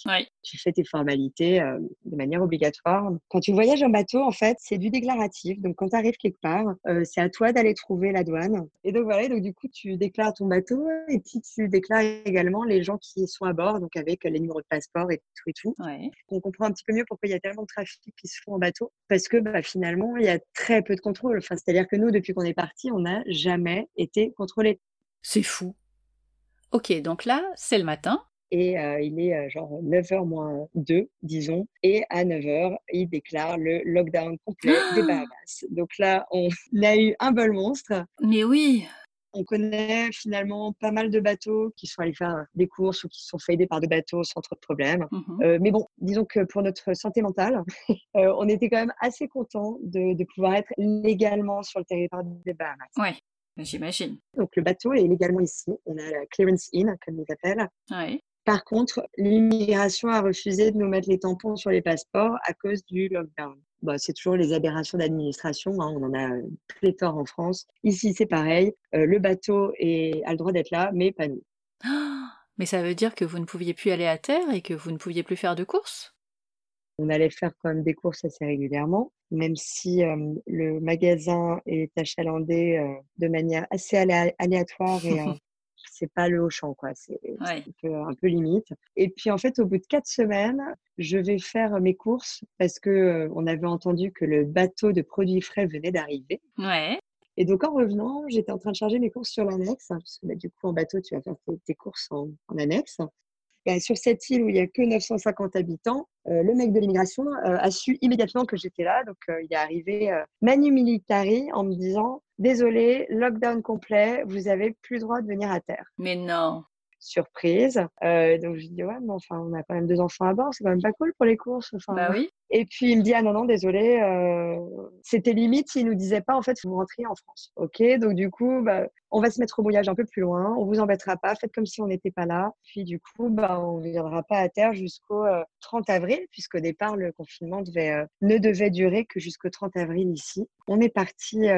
Tu fais tes formalités euh, de manière obligatoire. Quand tu voyages en bateau, en fait, c'est du déclaratif. Donc quand tu arrives quelque part, c'est à toi d'aller trouver la douane. Et donc voilà, donc du coup, tu déclares ton bateau et puis tu déclares également les gens qui sont à bord, donc avec les numéros de passeport et tout et tout. On comprend un petit peu mieux pourquoi il y a tellement de trafic qui se font en bateau. Parce que bah, finalement, il y a très peu de contrôle. Enfin, C'est-à-dire que nous, depuis qu'on est parti, on n'a jamais été contrôlé. C'est fou. Ok, donc là, c'est le matin. Et euh, il est euh, genre 9h moins 2, disons. Et à 9h, il déclare le lockdown complet des Bahamas. Donc là, on a eu un bol monstre. Mais oui on connaît finalement pas mal de bateaux qui sont allés faire des courses ou qui sont fait aider par des bateaux sans trop de problèmes. Mhm. Euh, mais bon, disons que pour notre santé mentale, euh, on était quand même assez content de, pouvoir être légalement sur le territoire des Bahamas. Oui, j'imagine. Donc le bateau est légalement ici. On a la clearance in, comme ils appellent. Par contre, l'immigration a refusé de nous mettre les tampons sur les passeports à cause du lockdown. Bah, c'est toujours les aberrations d'administration. Hein, on en a pléthore en France. Ici, c'est pareil. Euh, le bateau est, a le droit d'être là, mais pas nous. mais ça veut dire que vous ne pouviez plus aller à terre et que vous ne pouviez plus faire de courses? On allait faire quand même des courses assez régulièrement, même si euh, le magasin est achalandé euh, de manière assez aléatoire et c'est pas le haut champ, quoi. C'est un, peu, limite. Et puis, en fait, au bout de quatre semaines, je vais faire mes courses parce que euh, on avait entendu que le bateau de produits frais venait d'arriver. Ouais. Et donc, en revenant, j'étais en train de charger mes courses sur l'annexe, hein, parce que bah, du coup, en bateau, tu vas faire tes, courses en, annexe. Bah, sur cette île où il n'y a que 950 habitants, euh, le mec de l'immigration euh, a su immédiatement que j'étais là. Donc, il est arrivé manu militari en me disant Désolé, lockdown complet, vous avez plus le droit de venir à terre. Mais non. Surprise. Euh, donc je dis ouais, mais enfin, on a quand même deux enfants à bord, c'est quand même pas cool pour les courses. Enfin, bah oui. Et puis il me dit ah non non désolé, euh, c'était limite s'il nous disait pas en fait vous rentriez en France. Ok, donc du coup bah, on va se mettre au mouillage un peu plus loin, on vous embêtera pas, faites comme si on n'était pas là. Puis du coup bah on viendra pas à terre jusqu'au 30 euh, avril puisqu'au départ le confinement devait euh, ne devait durer que jusqu'au 30 avril ici. On est parti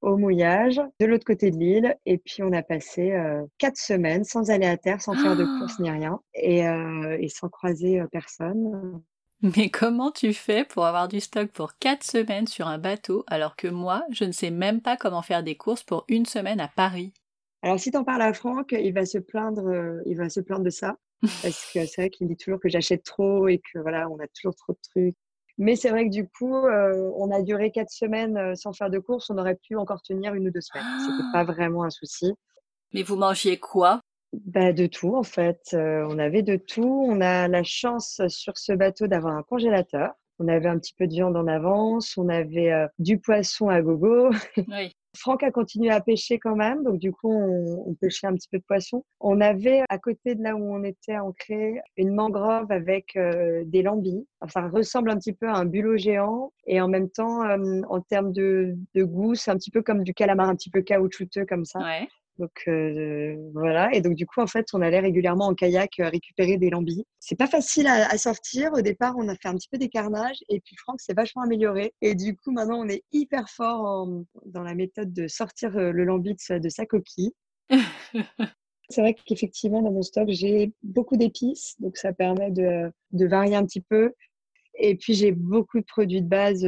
au mouillage de l'autre côté de l'île et puis on a passé quatre semaines sans aller à terre, sans faire de course ni rien et, et sans croiser personne. Mais comment tu fais pour avoir du stock pour 4 semaines sur un bateau alors que moi, je ne sais même pas comment faire des courses pour une semaine à Paris? Alors si tu en parles à Franck, il va se plaindre, euh, il va se plaindre de ça parce que c'est vrai qu'il dit toujours que j'achète trop et que voilà, on a toujours trop de trucs. Mais c'est vrai que du coup, euh, on a duré 4 semaines euh, sans faire de courses, on aurait pu encore tenir une ou deux semaines. C'était pas vraiment un souci. Mais vous mangiez quoi? Bah, de tout, en fait. Euh, on avait de tout. On a la chance sur ce bateau d'avoir un congélateur. On avait un petit peu de viande en avance. On avait euh, du poisson à gogo. Franck a continué à pêcher quand même, donc du coup on, pêchait un petit peu de poisson. On avait à côté de là où on était ancré une mangrove avec euh, des lambis. ça ressemble un petit peu à un bulot géant et en même temps en termes de, goût c'est un petit peu comme du calamar un petit peu caoutchouteux comme ça. Donc euh, voilà, et donc du coup en fait on allait régulièrement en kayak euh, récupérer des lambis. C'est pas facile à, sortir. Au départ on a fait un petit peu des carnages et puis Franck s'est vachement amélioré et du coup maintenant on est hyper fort dans la méthode de sortir euh, le lambi de sa, coquille. C'est vrai qu'effectivement dans mon stock j'ai beaucoup d'épices donc ça permet de, varier un petit peu. Et puis j'ai beaucoup de produits de base.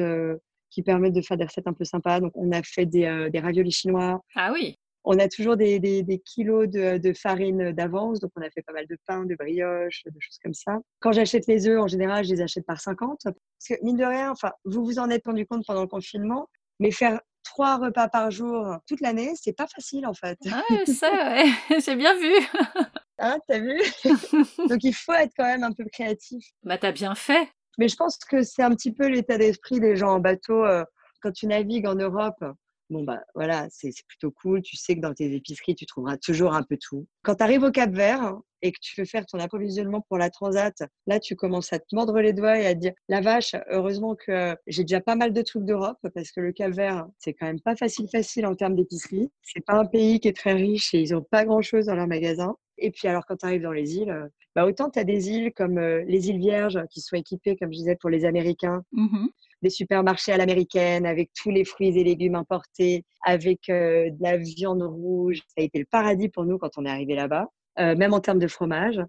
qui permettent de faire des recettes un peu sympas. Donc, on a fait des, des raviolis chinois. Ah oui on a toujours des, kilos de, farine d'avance, donc on a fait pas mal de pain, de brioche, de choses comme ça. Quand j'achète les œufs, en général, je les achète par 50. Parce que mine de rien, enfin, vous vous en êtes rendu compte pendant le confinement, mais faire trois repas par jour toute l'année, c'est pas facile en fait. Ah, ça, ouais. j'ai bien vu. hein, t'as vu? Donc il faut être quand même un peu créatif. Bah t'as bien fait. Mais je pense que c'est un petit peu l'état d'esprit des gens en bateau. Euh, quand tu navigues en Europe, bon, bah voilà, c'est plutôt cool. Tu sais que dans tes épiceries, tu trouveras toujours un peu tout. Quand tu arrives au Cap Vert et que tu veux faire ton approvisionnement pour la Transat, là, tu commences à te mordre les doigts et à te dire la vache, heureusement que j'ai déjà pas mal de trucs d'Europe parce que le Cap Vert, c'est quand même pas facile, facile en termes d'épicerie. C'est pas un pays qui est très riche et ils ont pas grand chose dans leurs magasins. Et puis, alors, quand tu arrives dans les îles, bah, autant tu as des îles comme euh, les îles Vierges qui sont équipées, comme je disais, pour les Américains, mmh des supermarchés à l'américaine avec tous les fruits et légumes importés, avec euh, de la viande rouge. Ça a été le paradis pour nous quand on est arrivé là-bas, même en termes de fromage.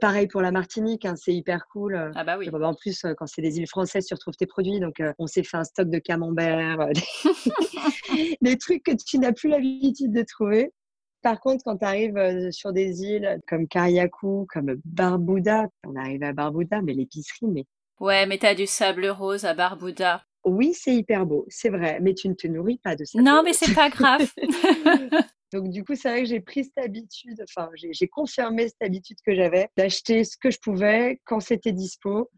pareil pour la Martinique, hein, c'est hyper cool. Ah bah oui. En plus, quand c'est des îles françaises, tu retrouves tes produits. Donc, on s'est fait un stock de camembert, des trucs que tu n'as plus l'habitude de trouver. Par contre, quand tu arrives sur des îles comme Kariakou, comme Barbuda, on arrive à Barbuda, mais l'épicerie, mais. Ouais, mais t'as du sable rose à Barbuda. Oui, c'est hyper beau, c'est vrai, mais tu ne te nourris pas de ça. Non, mais c'est pas grave. Donc, du coup, c'est vrai que j'ai pris cette habitude, enfin, j'ai confirmé cette habitude que j'avais d'acheter ce que je pouvais quand c'était dispo.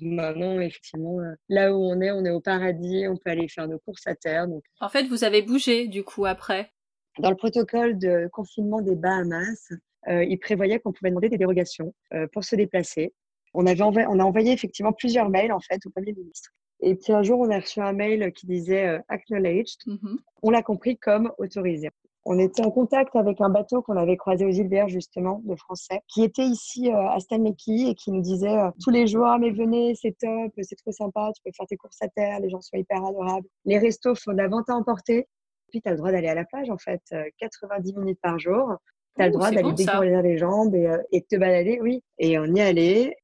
Maintenant, effectivement, là où on est, on est au paradis, on peut aller faire nos courses à terre. Donc... En fait, vous avez bougé, du coup, après dans le protocole de confinement des Bahamas, euh, il prévoyait qu'on pouvait demander des dérogations euh, pour se déplacer. On, avait on a envoyé effectivement plusieurs mails en fait au Premier ministre. Et puis un jour, on a reçu un mail qui disait euh, acknowledged. Mm-hmm. On l'a compris comme autorisé. On était en contact avec un bateau qu'on avait croisé aux îles Vierges, justement, de Français, qui était ici à Stanley et qui nous disait tous les jours ah, mais venez, c'est top, c'est trop sympa, tu peux faire tes courses à terre, les gens sont hyper adorables. Les restos font de la vente à emporter. Puis, tu as le droit d'aller à la plage, en fait, 90 euh, minutes par jour. Tu as le droit d'aller découvrir les jambes et, euh, et, te balader, oui. Et on y allait.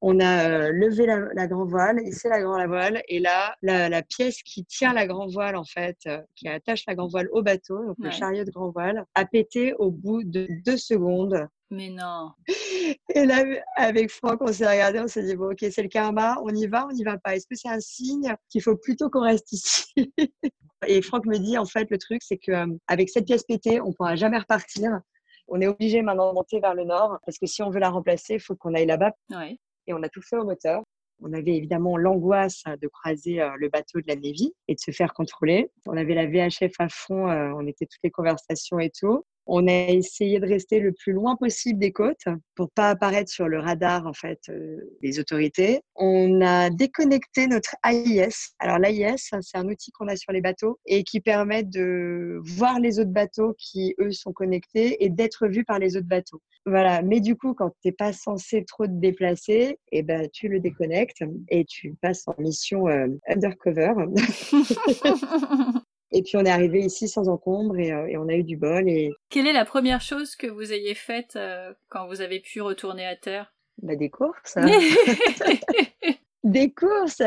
On a euh, levé la, grande voile, hissé la grande voile, et là, la, pièce qui tient la grande voile, en fait, qui attache la grande voile au bateau, donc le chariot de grand voile, a pété au bout de deux secondes. Mais non. Et là, avec Franck, on s'est regardé, on s'est dit, bon, ok, c'est le karma, on y va, on n'y va pas. Est-ce que c'est un signe qu'il faut plutôt qu'on reste ici? Et Franck me dit, en fait, le truc, c'est qu'avec cette pièce pétée, on ne pourra jamais repartir. On est obligé maintenant de monter vers le nord parce que si on veut la remplacer, il faut qu'on aille là-bas. Et on a tout fait au moteur. On avait évidemment l'angoisse de croiser le bateau de la Navy et de se faire contrôler. On avait la VHF à fond, on était toutes les conversations et tout. On a essayé de rester le plus loin possible des côtes pour pas apparaître sur le radar en fait euh, des autorités. On a déconnecté notre AIS. Alors l'AIS, c'est un outil qu'on a sur les bateaux et qui permet de voir les autres bateaux qui eux sont connectés et d'être vus par les autres bateaux. Voilà. Mais du coup, quand tu n'es pas censé trop te déplacer, eh ben tu le déconnectes et tu passes en mission euh, undercover. Et puis on est arrivé ici sans encombre euh, et, on a eu du bol. Et... Quelle est la première chose que vous ayez faite euh, quand vous avez pu retourner à terre? Bah, Des courses. des courses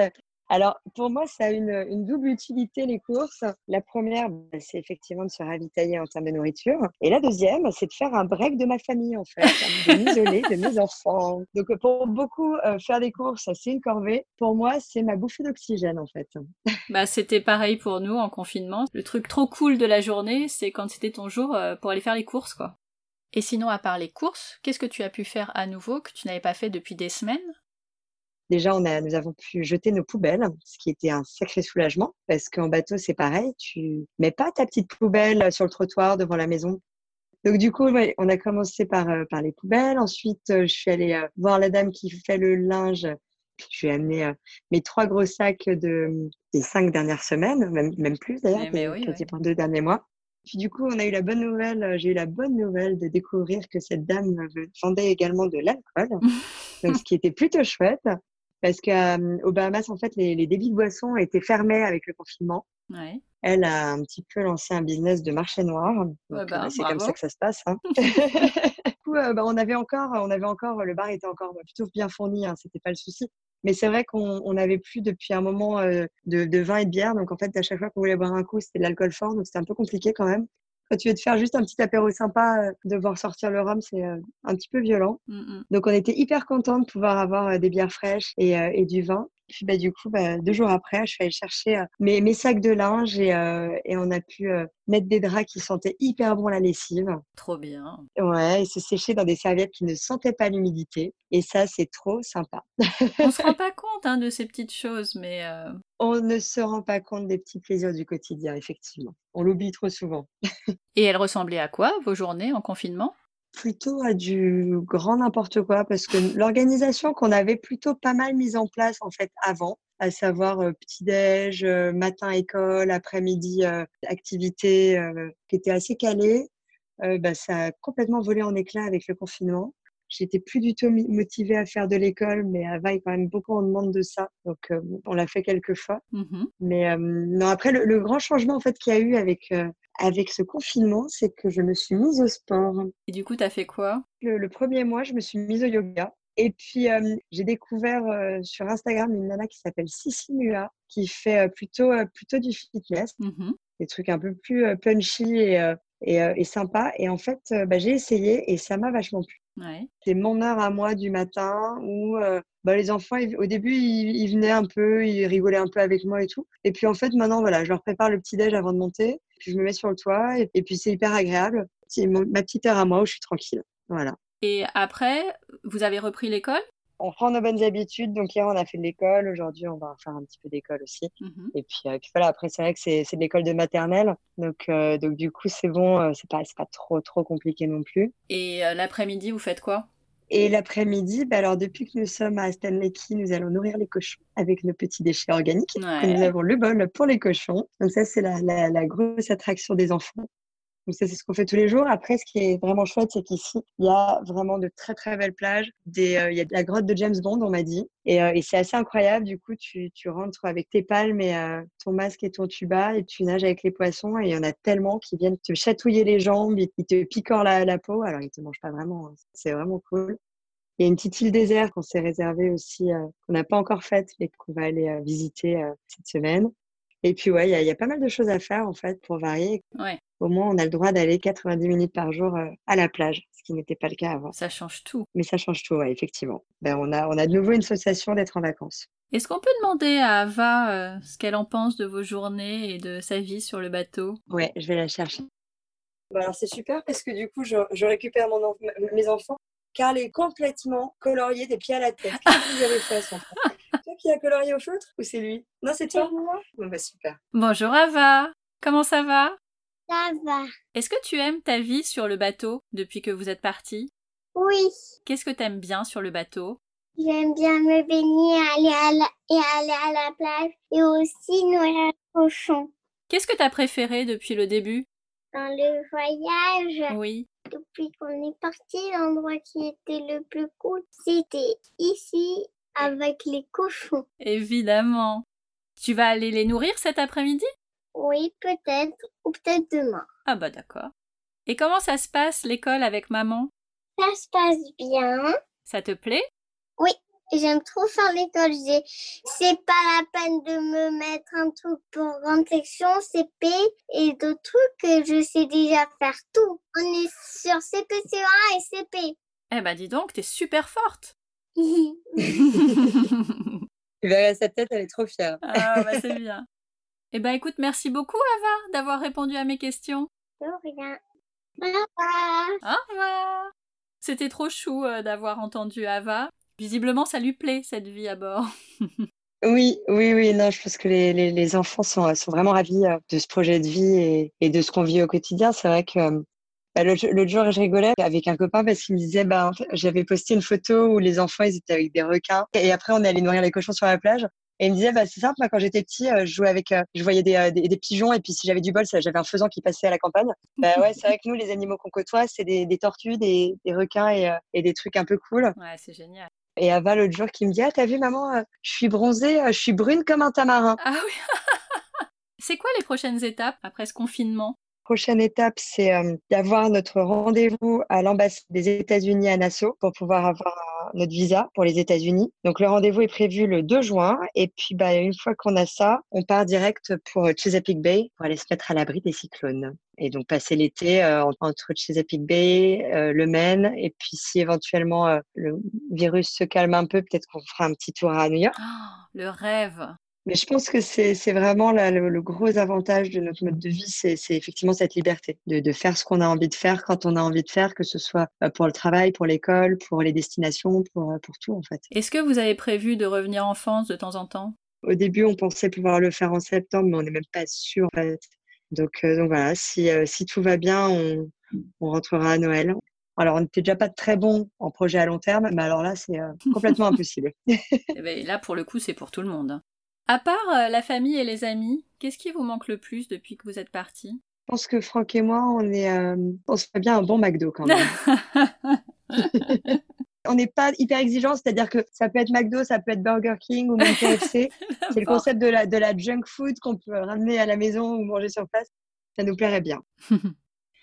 alors, pour moi, ça a une, double utilité, les courses. La première, bah, c'est effectivement de se ravitailler en termes de nourriture. Et la deuxième, c'est de faire un break de ma famille, en fait, de m'isoler de mes enfants. Donc, pour beaucoup, euh, faire des courses, c'est une corvée. Pour moi, c'est ma bouffée d'oxygène, en fait. Bah, c'était pareil pour nous en confinement. Le truc trop cool de la journée, c'est quand c'était ton jour euh, pour aller faire les courses, quoi. Et sinon, à part les courses, qu'est-ce que tu as pu faire à nouveau que tu n'avais pas fait depuis des semaines? Déjà, on a, nous avons pu jeter nos poubelles, ce qui était un sacré soulagement, parce qu'en bateau, c'est pareil, tu mets pas ta petite poubelle sur le trottoir devant la maison. Donc du coup, on a commencé par, euh, par les poubelles. Ensuite, euh, je suis allée euh, voir la dame qui fait le linge. Je lui ai amené mes trois gros sacs de, des cinq dernières semaines, même, même plus d'ailleurs, eh ben oui, deux derniers mois. Puis du coup, on a eu la bonne nouvelle, j'ai eu la bonne nouvelle de découvrir que cette dame vendait également de l'alcool, donc ce qui était plutôt chouette parce qu'aux Bahamas, en fait, les, débits de boissons étaient fermés avec le confinement. Elle a un petit peu lancé un business de marché noir. Bah, c'est comme ça que ça se passe. Hein. du coup, euh, bah, on avait encore, on avait encore, le bar était encore plutôt bien fourni. Hein, C'était pas le souci. Mais c'est vrai qu'on n'avait plus depuis un moment euh, de, de, vin et de bière. Donc en fait, à chaque fois qu'on voulait boire un coup, c'était de l'alcool fort. Donc c'était un peu compliqué quand même quand tu veux te faire juste un petit apéro sympa, euh, devoir sortir le rhum, c'est euh, un petit peu violent. Mm, mm. Donc, on était hyper contents de pouvoir avoir euh, des bières fraîches et, du vin. Puis bah, du coup, bah, deux jours après, je suis allée chercher euh, mes, mes, sacs de linge et, euh, et on a pu euh, mettre des draps qui sentaient hyper bon la lessive. Trop bien. Ouais, et se sécher dans des serviettes qui ne sentaient pas l'humidité. Et ça, c'est trop sympa. on ne se rend pas compte hein, de ces petites choses, mais... On ne se rend pas compte des petits plaisirs du quotidien, effectivement. On l'oublie trop souvent. et elles ressemblaient à quoi, vos journées en confinement? Plutôt à du grand n'importe quoi parce que l'organisation qu'on avait plutôt pas mal mise en place en fait avant, à savoir euh, petit-déj, euh, matin école, après-midi euh, activité qui était assez calée, bah, ça a complètement volé en éclats avec le confinement. J'étais plus du tout motivée à faire de l'école, mais à Vaille, quand même, beaucoup on demande de ça. Donc, on l'a fait quelques fois. Mmh mais non, après, le, le, grand changement en fait qu'il y a eu avec avec ce confinement, c'est que je me suis mise au sport. Et du coup, tu as fait quoi? Le, premier mois, je me suis mise au yoga. Et puis, euh, j'ai découvert euh, sur Instagram une nana qui s'appelle Sissi Mua, qui fait euh, plutôt, plutôt du fitness, mmh des trucs un peu plus punchy et, et, et sympa. Et en fait, bah, j'ai essayé et ça m'a vachement plu. C'est mon heure à moi du matin où bah, les enfants, au début, ils, venaient un peu, ils rigolaient un peu avec moi et tout. Et puis en fait, maintenant, voilà, je leur prépare le petit-déj avant de monter. Puis je me mets sur le toit et, puis c'est hyper agréable. C'est ma petite heure à moi où je suis tranquille. Voilà. Et après, vous avez repris l'école? On prend nos bonnes habitudes. Donc hier, on a fait de l'école. Aujourd'hui, on va faire un petit peu d'école aussi. Mmh et puis, euh, puis, voilà, après, c'est vrai que c'est, de l'école de maternelle. Donc, euh, donc du coup, c'est bon. Euh, c'est pas, pas trop, trop compliqué non plus. Et l'après-midi, vous faites quoi? Et l'après-midi, bah alors depuis que nous sommes à Stanley Key, nous allons nourrir les cochons avec nos petits déchets organiques. nous avons le bol pour les cochons. Donc ça, c'est la, la, grosse attraction des enfants. Donc ça, c'est ce qu'on fait tous les jours. Après, ce qui est vraiment chouette, c'est qu'ici, il y a vraiment de très, très belles plages. Euh, il y a la grotte de James Bond, on m'a dit. Et, euh, c'est assez incroyable. Du coup, tu, rentres avec tes palmes et euh, ton masque et ton tuba et tu nages avec les poissons. Et il y en a tellement qui viennent te chatouiller les jambes, ils te picorent la, la peau. Alors, ils te mangent pas vraiment. Hein. C'est vraiment cool. Il y a une petite île déserte qu'on s'est réservée aussi, qu'on n'a pas encore faite, mais qu'on va aller visiter cette semaine. Et puis, ouais, il y, y, a pas mal de choses à faire, en fait, pour varier. Ouais au moins on a le droit d'aller 90 minutes par jour euh, à la plage, ce qui n'était pas le cas avant. Ça change tout. Mais ça change tout, ouais, effectivement. Ben, on, a, on a de nouveau une sensation d'être en vacances. Est-ce qu'on peut demander à Ava euh, ce qu'elle en pense de vos journées et de sa vie sur le bateau? Ouais, je vais la chercher. alors c'est super parce que du coup, je, récupère mon mes enfants. Carl est complètement colorié des pieds à la tête. Qu'est-ce que vous avez fait son Toi qui as colorié au feutre? Ou c'est lui? Non, c'est toi? Bon, bah super. Bonjour Ava, comment ça va? Ça va. Est-ce que tu aimes ta vie sur le bateau depuis que vous êtes parti? Oui. Qu'est-ce que tu aimes bien sur le bateau? J'aime bien me baigner aller à la... et aller à la plage et aussi nourrir les cochons. Qu'est-ce que tu as préféré depuis le début? Dans le voyage Oui. Depuis qu'on est parti, l'endroit qui était le plus cool, c'était ici avec les cochons. Évidemment. Tu vas aller les nourrir cet après-midi? Oui, peut-être, ou peut-être demain. Ah bah d'accord. Et comment ça se passe l'école avec maman? Ça se passe bien. Ça te plaît? Oui, j'aime trop faire l'école. C'est pas la peine de me mettre un truc pour grande section, CP et d'autres trucs que je sais déjà faire tout. On est sur CPCA et CP. Eh bah dis donc, t'es super forte. Tu sa tête, elle est trop fière. Ah bah c'est bien. Eh ben écoute, merci beaucoup Ava d'avoir répondu à mes questions. De rien. Au revoir. Au revoir. C'était trop chou euh, d'avoir entendu Ava. Visiblement, ça lui plaît cette vie à bord. oui, oui, oui. Non, je pense que les, les, enfants sont, sont, vraiment ravis euh, de ce projet de vie et, et de ce qu'on vit au quotidien. C'est vrai que euh, bah, l'autre jour, je rigolais avec un copain parce qu'il me disait, bah, j'avais posté une photo où les enfants, ils étaient avec des requins. Et après, on est allé nourrir les cochons sur la plage. Et il me disait, bah, c'est simple, moi, quand j'étais petit, euh, je jouais avec, euh, je voyais euh, des, des, pigeons, et puis si j'avais du bol, j'avais un faisan qui passait à la campagne. Bah ouais, c'est vrai que nous, les animaux qu'on côtoie, c'est des, des, tortues, des, des requins et, et, des trucs un peu cool. Ouais, c'est génial. Et Ava, l'autre jour, qui me dit, ah, t'as vu, maman, je suis bronzée, je suis brune comme un tamarin. Ah oui. c'est quoi les prochaines étapes après ce confinement? Prochaine étape, c'est d'avoir notre rendez-vous à l'ambassade des États-Unis à Nassau pour pouvoir avoir notre visa pour les États-Unis. Donc le rendez-vous est prévu le 2 juin. Et puis bah, une fois qu'on a ça, on part direct pour Chesapeake Bay pour aller se mettre à l'abri des cyclones. Et donc passer l'été euh, entre Chesapeake Bay, euh, le Maine, et puis si éventuellement euh, le virus se calme un peu, peut-être qu'on fera un petit tour à New York. Oh, le rêve mais je pense que c'est vraiment le, gros avantage de notre mode de vie, c'est effectivement cette liberté de, de faire ce qu'on a envie de faire quand on a envie de faire, que ce soit euh, pour le travail, pour l'école, pour les destinations, pour, euh, pour tout en fait. Est-ce que vous avez prévu de revenir en France de temps en temps? Au début, on pensait pouvoir le faire en septembre, mais on n'est même pas sûr en fait. Donc, euh, donc voilà, si, si tout va bien, on, on rentrera à Noël. Alors, on n'était déjà pas très bon en projet à long terme, mais alors là, c'est complètement impossible. et eh ben, là, pour le coup, c'est pour tout le monde. À part euh, la famille et les amis, qu'est-ce qui vous manque le plus depuis que vous êtes parti Je pense que Franck et moi, on est, euh, on se fait bien un bon McDo quand même. on n'est pas hyper exigeant, c'est-à-dire que ça peut être McDo, ça peut être Burger King ou même KFC. C'est le concept de la, de la junk food qu'on peut ramener à la maison ou manger sur place. Ça nous plairait bien.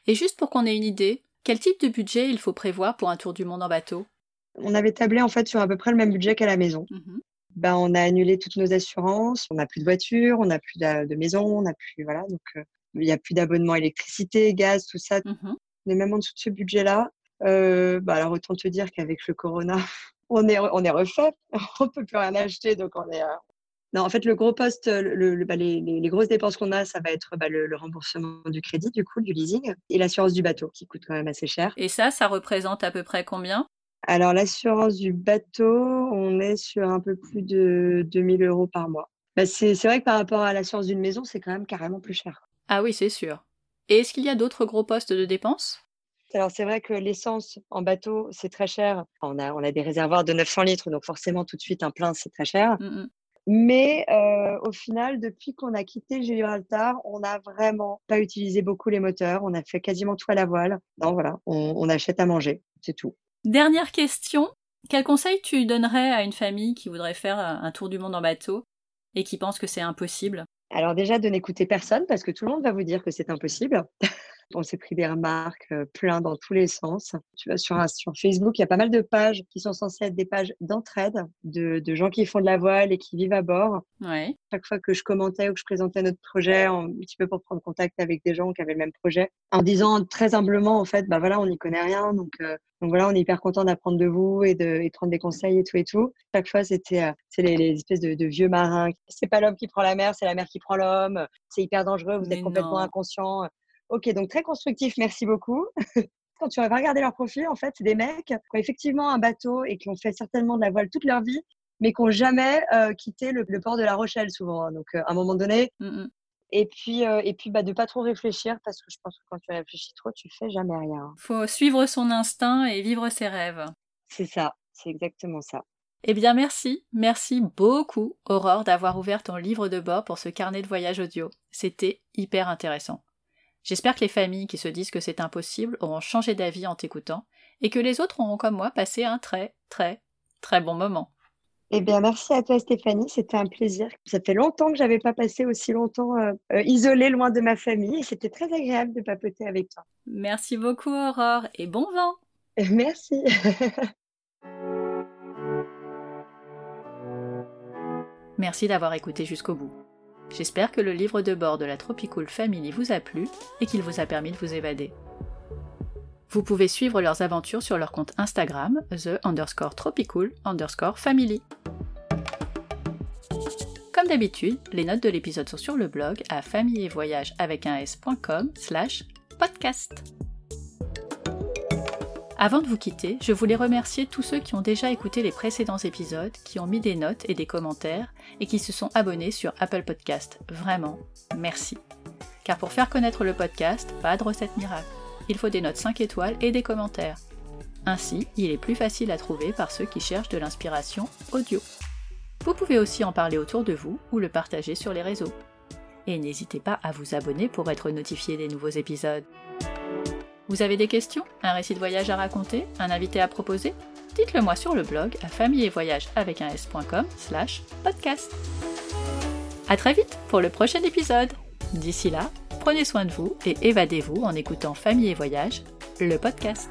Et juste pour qu'on ait une idée, quel type de budget il faut prévoir pour un tour du monde en bateau? On avait tablé en fait sur à peu près le même budget qu'à la maison. Mhm. Ben, on a annulé toutes nos assurances, on n'a plus de voiture, on n'a plus de, maison, on n'a plus voilà, donc euh, il n'y a plus d'abonnement électricité, gaz, tout ça. Mmh on est même en dessous de ce budget-là. Euh, bah, alors autant te dire qu'avec le corona, on est on est refait, on peut plus rien acheter, donc on est. Euh, non, en fait, le gros poste, le, bah, les, les, grosses dépenses qu'on a, ça va être bah, le, remboursement du crédit, du coup, du leasing, et l'assurance du bateau, qui coûte quand même assez cher. Et ça, ça représente à peu près combien? Alors, l'assurance du bateau, on est sur un peu plus de 2000 euros par mois. Bah, c'est vrai que par rapport à l'assurance d'une maison, c'est quand même carrément plus cher. Ah oui, c'est sûr. Et est-ce qu'il y a d'autres gros postes de dépenses? Alors c'est vrai que l'essence en bateau, c'est très cher. On a, on a des réservoirs de 900 litres, donc forcément tout de suite un plein, c'est très cher. Mmh, mmh. Mais euh, au final, depuis qu'on a quitté Gibraltar, on n'a vraiment pas utilisé beaucoup les moteurs. On a fait quasiment tout à la voile. Non, voilà, on achète à manger, c'est tout. Dernière question. Quel conseil tu donnerais à une famille qui voudrait faire un tour du monde en bateau et qui pense que c'est impossible? Alors déjà de n'écouter personne parce que tout le monde va vous dire que c'est impossible. On s'est pris des remarques plein dans tous les sens. Tu vas sur, sur Facebook, il y a pas mal de pages qui sont censées être des pages d'entraide de, de, gens qui font de la voile et qui vivent à bord. Ouais. Chaque fois que je commentais ou que je présentais notre projet, un petit peu pour prendre contact avec des gens qui avaient le même projet, en disant très humblement, en fait, bah voilà, on n'y connaît rien, donc, euh, donc voilà, on est hyper content d'apprendre de vous et de, et de, prendre des conseils et tout et tout. Chaque fois, c'était c'est les, les, espèces de, de vieux marins. C'est pas l'homme qui prend la mer, c'est la mer qui prend l'homme. C'est hyper dangereux, vous êtes complètement inconscient. Ok, donc très constructif, merci beaucoup. Quand tu vas regarder leur profil, en fait, c'est des mecs qui ont effectivement un bateau et qui ont fait certainement de la voile toute leur vie, mais qui n'ont jamais euh, quitté le, port de La Rochelle souvent. Hein. Donc, euh, à un moment donné, mmh et puis, euh, et puis bah, de pas trop réfléchir parce que je pense que quand tu réfléchis trop, tu fais jamais rien. Faut suivre son instinct et vivre ses rêves. C'est ça, c'est exactement ça. Eh bien, merci, merci beaucoup, Aurore, d'avoir ouvert ton livre de bord pour ce carnet de voyage audio. C'était hyper intéressant. J'espère que les familles qui se disent que c'est impossible auront changé d'avis en t'écoutant et que les autres auront comme moi passé un très, très, très bon moment. Eh bien, merci à toi Stéphanie, c'était un plaisir. Ça fait longtemps que j'avais pas passé aussi longtemps euh, euh, isolée loin de ma famille et c'était très agréable de papoter avec toi. Merci beaucoup Aurore et bon vent. Merci. Merci d'avoir écouté jusqu'au bout. J'espère que le livre de bord de la Tropical Family vous a plu et qu'il vous a permis de vous évader. Vous pouvez suivre leurs aventures sur leur compte Instagram, the underscore tropical underscore family. Comme d'habitude, les notes de l'épisode sont sur le blog à famille et voyage avec un s.com slash podcast. Avant de vous quitter, je voulais remercier tous ceux qui ont déjà écouté les précédents épisodes, qui ont mis des notes et des commentaires et qui se sont abonnés sur Apple Podcast. Vraiment, merci. Car pour faire connaître le podcast, pas de recette miracle. Il faut des notes 5 étoiles et des commentaires. Ainsi, il est plus facile à trouver par ceux qui cherchent de l'inspiration audio. Vous pouvez aussi en parler autour de vous ou le partager sur les réseaux. Et n'hésitez pas à vous abonner pour être notifié des nouveaux épisodes. Vous avez des questions Un récit de voyage à raconter Un invité à proposer Dites-le moi sur le blog à famille et voyage avec un s.com slash podcast. À très vite pour le prochain épisode. D'ici là, prenez soin de vous et évadez-vous en écoutant Famille et Voyage, le podcast.